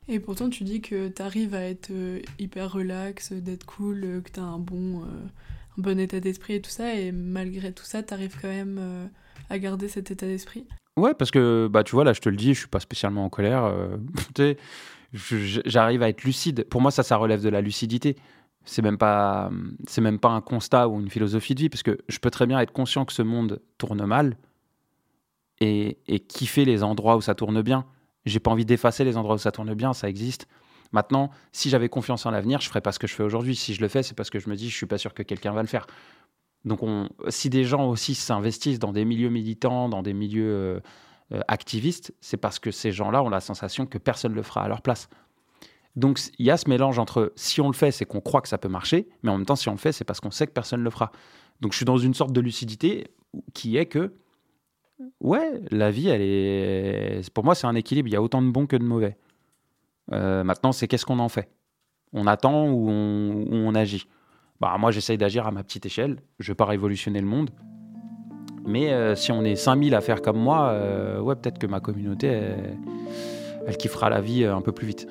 Et pourtant, tu dis que tu arrives à être euh, hyper relax, d'être cool, que tu as un bon, un bon état d'esprit et tout ça, et malgré tout ça, tu arrives quand même à garder cet état d'esprit Ouais, parce que bah, tu vois, là, je te le dis, je suis pas spécialement en colère. J'arrive à être lucide. Pour moi, ça, ça relève de la lucidité c'est même pas c'est même pas un constat ou une philosophie de vie parce que je peux très bien être conscient que ce monde tourne mal et, et kiffer les endroits où ça tourne bien. J'ai pas envie d'effacer les endroits où ça tourne bien, ça existe. Maintenant, si j'avais confiance en l'avenir, je ferais pas ce que je fais aujourd'hui. Si je le fais, c'est parce que je me dis je suis pas sûr que quelqu'un va le faire. Donc on, si des gens aussi s'investissent dans des milieux militants, dans des milieux euh, euh, activistes, c'est parce que ces gens-là ont la sensation que personne ne le fera à leur place. Donc il y a ce mélange entre si on le fait, c'est qu'on croit que ça peut marcher, mais en même temps, si on le fait, c'est parce qu'on sait que personne ne le fera. Donc je suis dans une sorte de lucidité qui est que, ouais, la vie, elle est. Pour moi, c'est un équilibre. Il y a autant de bons que de mauvais. Euh, maintenant, c'est qu'est-ce qu'on en fait? On attend ou on, agit? Bah, Moi, j'essaye d'agir à ma petite échelle. Je ne vais pas révolutionner le monde. Mais euh, si on est 5000 à faire comme moi, euh, ouais, peut-être que ma communauté, elle, elle kiffera la vie un peu plus vite.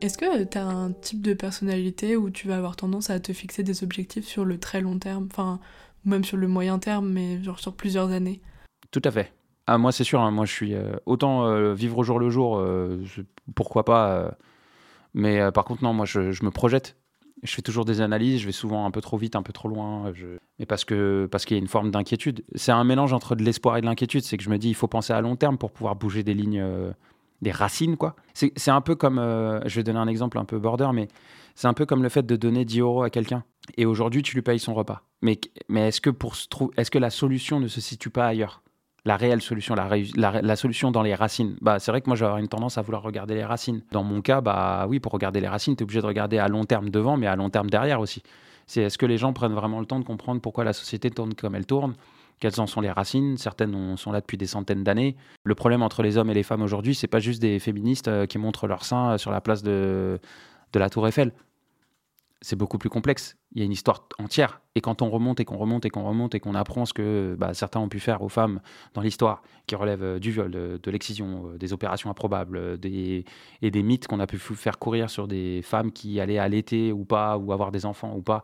Est-ce que tu as un type de personnalité où tu vas avoir tendance à te fixer des objectifs sur le très long terme, enfin, ou même sur le moyen terme, mais genre sur plusieurs années Tout à fait. Ah, moi, c'est sûr, hein, moi, je suis euh, autant euh, vivre au jour le jour, euh, pourquoi pas. Mais par contre, non, moi, je, me projette. Je fais toujours des analyses, je vais souvent un peu trop vite, un peu trop loin. Mais parce que parce qu'il y a une forme d'inquiétude. C'est un mélange entre de l'espoir et de l'inquiétude. C'est que je me dis, il faut penser à long terme pour pouvoir bouger des lignes des racines, quoi. C'est un peu comme, euh, je vais donner un exemple un peu border, mais c'est un peu comme le fait de donner 10 euros à quelqu'un. Et aujourd'hui, tu lui payes son repas. Mais, mais est-ce que, est que la solution ne se situe pas ailleurs? La réelle solution, la, la, solution dans les racines. Bah, c'est vrai que moi, j'ai une tendance à vouloir regarder les racines. Dans mon cas, bah oui, pour regarder les racines, tu es obligé de regarder à long terme devant, mais à long terme derrière aussi. C'est est-ce que les gens prennent vraiment le temps de comprendre pourquoi la société tourne comme elle tourne? Quelles en sont les racines? Certaines sont là depuis des centaines d'années. Le problème entre les hommes et les femmes aujourd'hui, c'est pas juste des féministes euh, qui montrent leur sein euh, sur la place de, de la Tour Eiffel. C'est beaucoup plus complexe. Il y a une histoire entière. Et quand on remonte et qu'on remonte et qu'on remonte et qu'on apprend ce que bah, certains ont pu faire aux femmes dans l'histoire, qui relève euh, du viol, de, l'excision, des opérations improbables, des, et des mythes qu'on a pu faire courir sur des femmes qui allaient allaiter ou pas, ou avoir des enfants ou pas.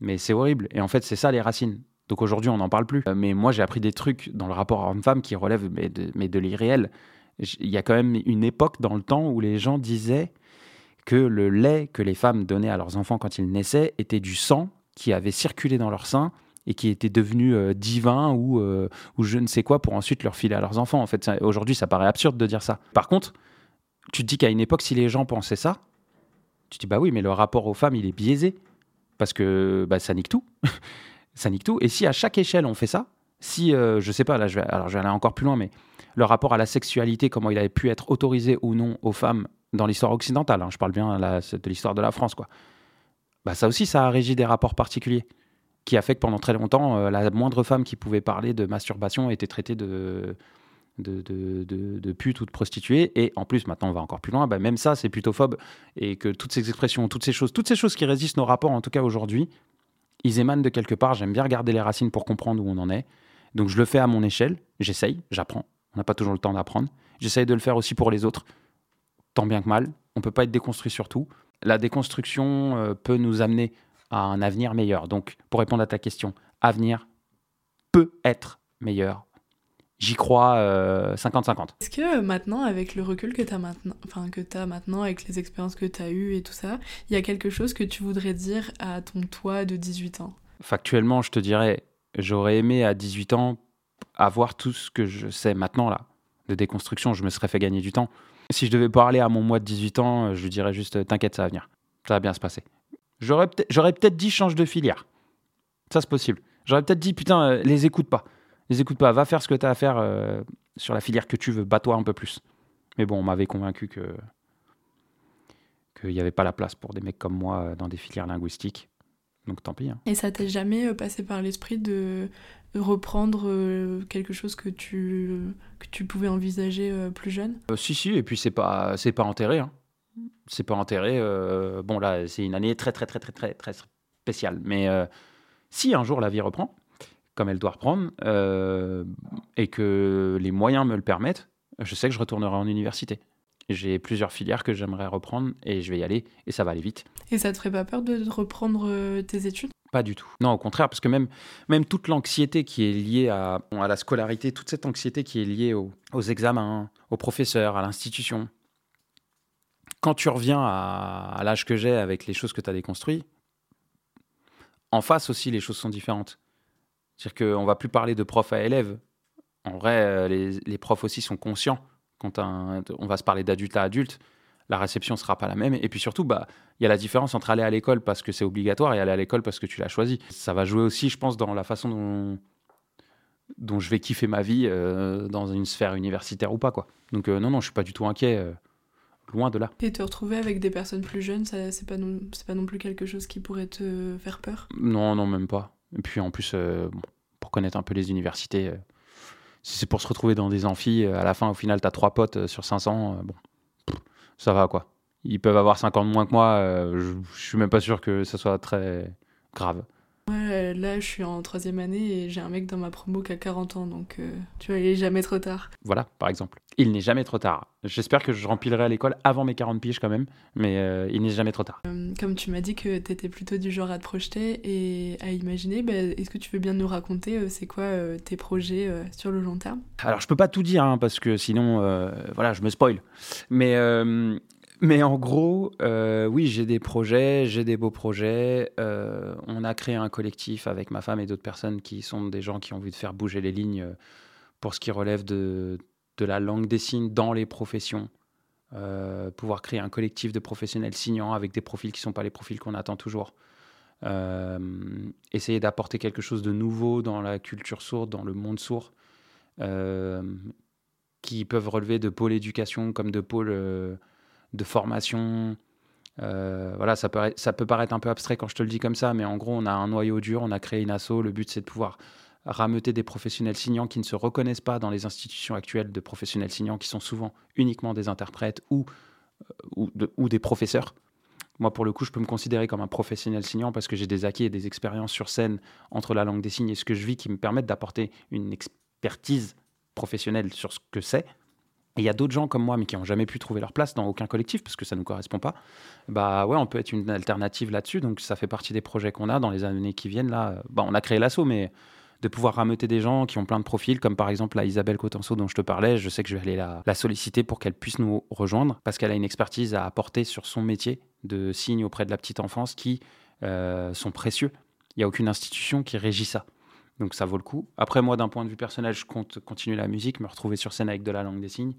Mais c'est horrible. Et en fait, c'est ça les racines. Donc aujourd'hui, on n'en parle plus. Euh, mais moi, j'ai appris des trucs dans le rapport homme-femme qui relèvent mais de l'irréel. Il y a quand même une époque dans le temps où les gens disaient que le lait que les femmes donnaient à leurs enfants quand ils naissaient était du sang qui avait circulé dans leur sein et qui était devenu euh, divin ou, euh, ou je ne sais quoi pour ensuite leur filer à leurs enfants. En fait, aujourd'hui, ça paraît absurde de dire ça. Par contre, tu te dis qu'à une époque, si les gens pensaient ça, tu te dis bah oui, mais le rapport aux femmes, il est biaisé parce que bah, ça nique tout. ça nique tout. Et si à chaque échelle on fait ça, si, euh, je sais pas, là je alors je vais aller encore plus loin, mais le rapport à la sexualité, comment il avait pu être autorisé ou non aux femmes dans l'histoire occidentale, hein, je parle bien de l'histoire de la France, quoi. Bah ça aussi, ça a régi des rapports particuliers, qui a fait que pendant très longtemps, euh, la moindre femme qui pouvait parler de masturbation était traitée de, de, de, de, pute ou de prostituée. Et en plus, maintenant, on va encore plus loin, bah, même ça, c'est plutôt phobe. Et que toutes ces expressions, toutes ces choses, toutes ces choses qui résistent nos rapports, en tout cas aujourd'hui, ils émanent de quelque part. J'aime bien regarder les racines pour comprendre où on en est. Donc je le fais à mon échelle, j'essaye, j'apprends. On n'a pas toujours le temps d'apprendre. J'essaye de le faire aussi pour les autres, tant bien que mal. On ne peut pas être déconstruit sur tout. La déconstruction euh, peut nous amener à un avenir meilleur. Donc pour répondre à ta question, avenir peut être meilleur. J'y crois 50-50. Est-ce que maintenant, avec le recul que tu as maintenant, enfin que as maintenant, avec les expériences que tu as eues et tout ça, il y a quelque chose que tu voudrais dire à ton toi de 18 ans? Factuellement, je te dirais, j'aurais aimé à 18 ans avoir tout ce que je sais maintenant là, de déconstruction, je me serais fait gagner du temps. Si je devais parler à mon moi de 18 ans, je lui dirais juste t'inquiète, ça va venir. Ça va bien se passer. J'aurais peut-être dit change de filière. Ça, c'est possible. J'aurais peut-être dit putain, euh, les écoute pas. Les écoute pas. Va faire ce que tu as à faire euh, sur la filière que tu veux. Bats-toi un peu plus. Mais bon, on m'avait convaincu que qu'il n'y avait pas la place pour des mecs comme moi euh, dans des filières linguistiques. Donc tant pis. Hein. Et ça t'est jamais passé par l'esprit de reprendre quelque chose que tu, que tu pouvais envisager plus jeune? Si, si, et puis c'est pas, c'est pas enterré. Hein c'est pas enterré. Euh, bon, là, c'est une année très, très, très, très, très, très spéciale. Mais euh, si un jour la vie reprend, comme elle doit reprendre, euh, et que les moyens me le permettent, je sais que je retournerai en université. J'ai plusieurs filières que j'aimerais reprendre et je vais y aller et ça va aller vite. Et ça te ferait pas peur de reprendre tes études? Pas du tout. Non, au contraire, parce que même, même toute l'anxiété qui est liée à, la scolarité, toute cette anxiété qui est liée aux examens, aux professeurs, à l'institution, quand tu reviens à, l'âge que j'ai avec les choses que tu as déconstruites, en face aussi, les choses sont différentes. C'est-à-dire qu'on va plus parler de prof à élève. En vrai, euh, les, profs aussi sont conscients. Quand on va se parler d'adulte à adulte, la réception sera pas la même. Et puis surtout, bah, il y a la différence entre aller à l'école parce que c'est obligatoire et aller à l'école parce que tu l'as choisi. Ça va jouer aussi, je pense, dans la façon dont, dont je vais kiffer ma vie euh, dans une sphère universitaire ou pas. Quoi. Donc euh, non, non, je suis pas du tout inquiet loin de là. Et te retrouver avec des personnes plus jeunes, ça, c'est pas non, c'est pas non plus quelque chose qui pourrait te faire peur? Non, non, même pas. Et puis en plus, euh, pour connaître un peu les universités, euh, si c'est pour se retrouver dans des amphis, euh, à la fin, au final, t'as trois potes sur 500, bon, ça va quoi. Ils peuvent avoir 50 moins que moi, je, je suis même pas sûr que ça soit très grave. Ouais, là, je suis en troisième année et j'ai un mec dans ma promo qui a 40 ans, donc euh, tu vois, il est jamais trop tard. Voilà, par exemple. Il n'est jamais trop tard. J'espère que je remplirai à l'école avant mes 40 piges quand même, mais euh, il n'est jamais trop tard. Euh, comme tu m'as dit que tu étais plutôt du genre à te projeter et à imaginer, bah, est-ce que tu veux bien nous raconter c'est quoi tes projets sur le long terme? Alors, je peux pas tout dire, hein, parce que sinon, voilà, je me spoil. Mais mais en gros, euh, oui, j'ai des projets, j'ai des beaux projets. Euh, on a créé un collectif avec ma femme et d'autres personnes qui sont des gens qui ont envie de faire bouger les lignes euh, pour ce qui relève de, de la langue des signes dans les professions. pouvoir créer un collectif de professionnels signants avec des profils qui ne sont pas les profils qu'on attend toujours. essayer d'apporter quelque chose de nouveau dans la culture sourde, dans le monde sourd, qui peuvent relever de pôles éducation comme de pôles de formation. Euh, voilà, ça peut, ça peut paraître un peu abstrait quand je te le dis comme ça, mais en gros, on a un noyau dur, on a créé une asso. Le but, c'est de pouvoir rameuter des professionnels signants qui ne se reconnaissent pas dans les institutions actuelles de professionnels signants, qui sont souvent uniquement des interprètes ou, euh, ou, des professeurs. Moi, pour le coup, je peux me considérer comme un professionnel signant parce que j'ai des acquis et des expériences sur scène entre la langue des signes et ce que je vis qui me permettent d'apporter une expertise professionnelle sur ce que c'est il y a d'autres gens comme moi, mais qui n'ont jamais pu trouver leur place dans aucun collectif parce que ça ne nous correspond pas. Bah ouais, on peut être une alternative là-dessus. Donc ça fait partie des projets qu'on a dans les années qui viennent. Là, bah, on a créé l'assaut, mais de pouvoir rameuter des gens qui ont plein de profils, comme par exemple la Isabelle Cotenso dont je te parlais. Je sais que je vais aller la, la solliciter pour qu'elle puisse nous rejoindre parce qu'elle a une expertise à apporter sur son métier de signe auprès de la petite enfance qui euh, sont précieux. Il n'y a aucune institution qui régit ça. Donc ça vaut le coup. Après, moi, d'un point de vue personnel, je compte continuer la musique, me retrouver sur scène avec de la langue des signes.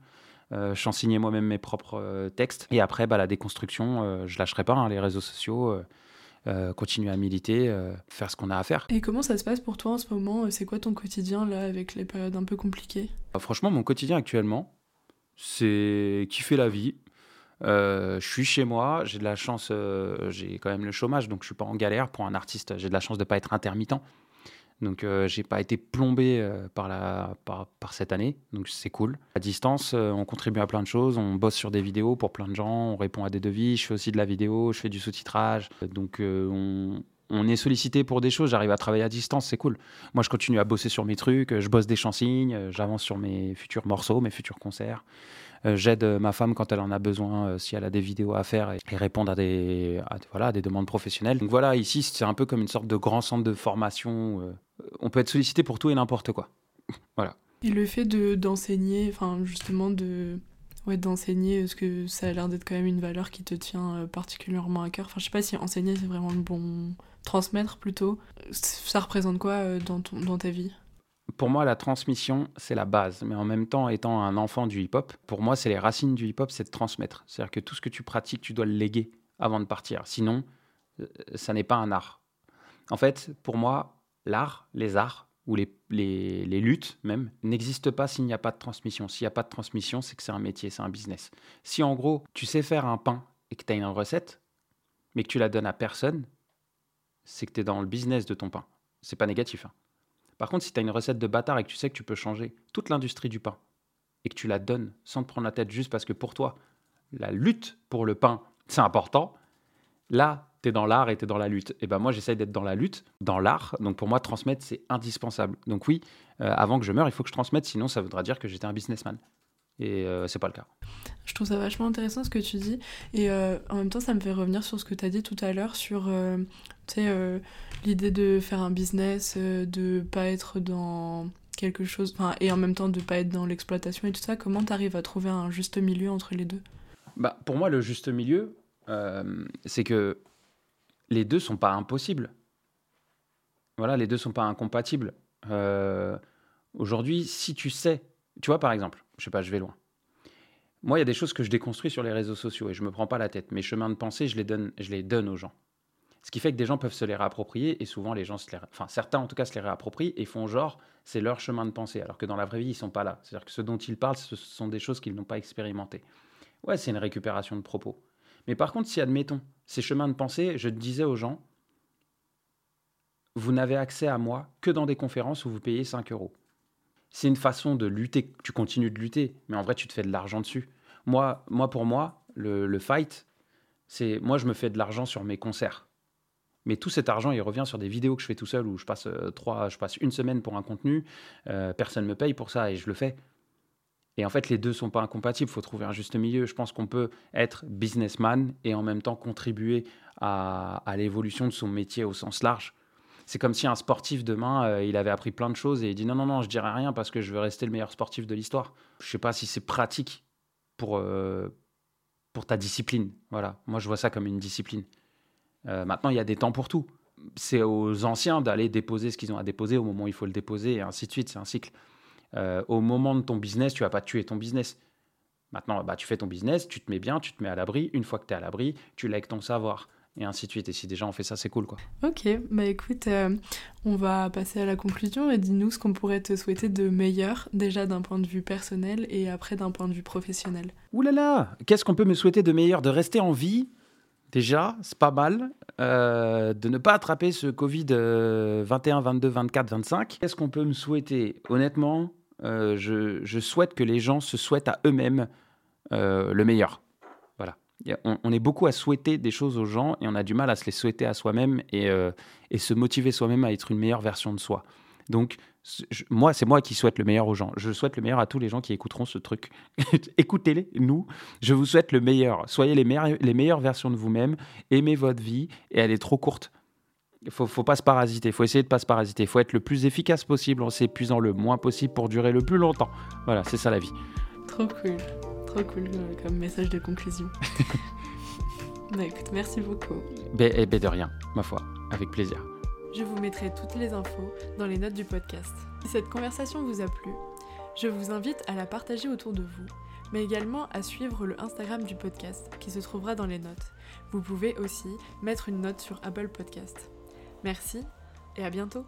Euh, moi-même mes propres euh, textes. Et après, bah, la déconstruction, euh, je lâcherai pas hein, les réseaux sociaux, euh, continuer à militer, faire ce qu'on a à faire. Et comment ça se passe pour toi en ce moment? C'est quoi ton quotidien là avec les périodes un peu compliquées? Bah, Franchement, mon quotidien actuellement, c'est kiffer la vie. je suis chez moi, j'ai de la chance, j'ai quand même le chômage, donc je suis pas en galère. Pour un artiste, j'ai de la chance de ne pas être intermittent. Donc, euh, j'ai pas été plombé euh, par, la, par, cette année, donc c'est cool. À distance, euh, on contribue à plein de choses, on bosse sur des vidéos pour plein de gens, on répond à des devis, je fais aussi de la vidéo, je fais du sous-titrage. Donc, on, on, est sollicité pour des choses, j'arrive à travailler à distance, c'est cool. Moi, je continue à bosser sur mes trucs, je bosse des chansignes, j'avance sur mes futurs morceaux, mes futurs concerts. J'aide ma femme quand elle en a besoin, si elle a des vidéos à faire et, répondre à des, voilà, des demandes professionnelles. Donc voilà, ici, c'est un peu comme une sorte de grand centre de formation on peut être sollicité pour tout et n'importe quoi. Voilà. Et le fait de d'enseigner, enfin justement de ouais d'enseigner, parce que ça a l'air d'être quand même une valeur qui te tient euh, particulièrement à cœur? Enfin je sais pas si enseigner c'est vraiment le bon transmettre plutôt. Ça représente quoi euh, dans ton dans ta vie? Pour moi, la transmission, c'est la base. Mais en même temps, étant un enfant du hip-hop, pour moi, c'est les racines du hip-hop, c'est de transmettre. C'est-à-dire que tout ce que tu pratiques, tu dois le léguer avant de partir. Sinon, euh, ça n'est pas un art. En fait, pour moi, l'art, les arts, ou les, les, luttes même, n'existent pas s'il n'y a pas de transmission. S'il n'y a pas de transmission, c'est que c'est un métier, c'est un business. Si en gros, tu sais faire un pain et que tu as une recette, mais que tu la donnes à personne, c'est que tu es dans le business de ton pain. C'est pas négatif. hein. Par contre, si tu as une recette de bâtard et que tu sais que tu peux changer toute l'industrie du pain et que tu la donnes sans te prendre la tête juste parce que pour toi, la lutte pour le pain, c'est important, là, tu es dans l'art et tu es dans la lutte. Et ben moi, j'essaye d'être dans la lutte, dans l'art. Donc pour moi, transmettre, c'est indispensable. Donc oui, euh, avant que je meure, il faut que je transmette, sinon ça voudra dire que j'étais un businessman. Et euh, c'est pas le cas. Je trouve ça vachement intéressant ce que tu dis. Et euh, en même temps, ça me fait revenir sur ce que tu as dit tout à l'heure sur euh, euh, l'idée de faire un business, euh, de pas être dans quelque chose, et en même temps de pas être dans l'exploitation et tout ça. Comment tu arrives à trouver un juste milieu entre les deux? Bah, pour moi, le juste milieu, c'est que les deux sont pas impossibles. Voilà, les deux sont pas incompatibles. Aujourd'hui, si tu sais, tu vois, par exemple, je sais pas, je vais loin. Moi, il y a des choses que je déconstruis sur les réseaux sociaux et je me prends pas la tête. Mes chemins de pensée, je les donne, je les donne aux gens. Ce qui fait que des gens peuvent se les réapproprier et souvent les gens enfin certains en tout cas se les réapproprient et font genre c'est leur chemin de pensée alors que dans la vraie vie ils sont pas là. C'est-à-dire que ce dont ils parlent ce sont des choses qu'ils n'ont pas expérimentées. Ouais, c'est une récupération de propos. Mais par contre, si admettons ces chemins de pensée, je disais aux gens vous n'avez accès à moi que dans des conférences où vous payez 5 euros. C'est une façon de lutter. Tu continues de lutter, mais en vrai, tu te fais de l'argent dessus. Moi, moi pour moi, le, fight, c'est moi, je me fais de l'argent sur mes concerts. Mais tout cet argent, il revient sur des vidéos que je fais tout seul où je passe, euh, trois, je passe une semaine pour un contenu. euh, personne ne me paye pour ça et je le fais. Et en fait, les deux sont pas incompatibles. Il faut trouver un juste milieu. Je pense qu'on peut être businessman et en même temps contribuer à l'évolution de son métier au sens large. C'est comme si un sportif demain, euh, il avait appris plein de choses et il dit non, non, non, je dirai rien parce que je veux rester le meilleur sportif de l'histoire. Je sais pas si c'est pratique pour, euh, pour ta discipline. Voilà, moi je vois ça comme une discipline. Euh, maintenant, il y a des temps pour tout. C'est aux anciens d'aller déposer ce qu'ils ont à déposer au moment où il faut le déposer et ainsi de suite. C'est un cycle. Au moment de ton business, tu vas pas tuer ton business. Maintenant, bah, tu fais ton business, tu te mets bien, tu te mets à l'abri. Une fois que tu es à l'abri, tu lègues ton savoir. Et ainsi de suite. Et si déjà on fait ça, c'est cool. quoi. Ok, bah écoute, euh, on va passer à la conclusion et dis-nous ce qu'on pourrait te souhaiter de meilleur, déjà d'un point de vue personnel et après d'un point de vue professionnel. Ouh là là Qu'est-ce qu'on peut me souhaiter de meilleur? De rester en vie, déjà, c'est pas mal. Euh, de ne pas attraper ce Covid euh, 21, 22, 24, 25. Qu'est-ce qu'on peut me souhaiter? Honnêtement, euh, je, je souhaite que les gens se souhaitent à eux-mêmes le meilleur. Voilà. Il y a- On, est beaucoup à souhaiter des choses aux gens et on a du mal à se les souhaiter à soi-même et, euh, se motiver soi-même à être une meilleure version de soi. Donc, moi, c'est moi qui souhaite le meilleur aux gens. Je souhaite le meilleur à tous les gens qui écouteront ce truc. Écoutez-les, nous. Je vous souhaite le meilleur. Soyez les, meilleures- les meilleures versions de vous-même. Aimez votre vie et elle est trop courte. Il faut, faut pas se parasiter. Il faut essayer de pas se parasiter. Il faut être le plus efficace possible en s'épuisant le moins possible pour durer le plus longtemps. Voilà, c'est ça la vie. Trop cool, trop cool euh, comme message de conclusion. bah écoute, merci beaucoup. Ben, eh ben de rien, ma foi. Avec plaisir. Je vous mettrai toutes les infos dans les notes du podcast. Si cette conversation vous a plu, je vous invite à la partager autour de vous, mais également à suivre le Instagram du podcast qui se trouvera dans les notes. Vous pouvez aussi mettre une note sur Apple Podcast. Merci et à bientôt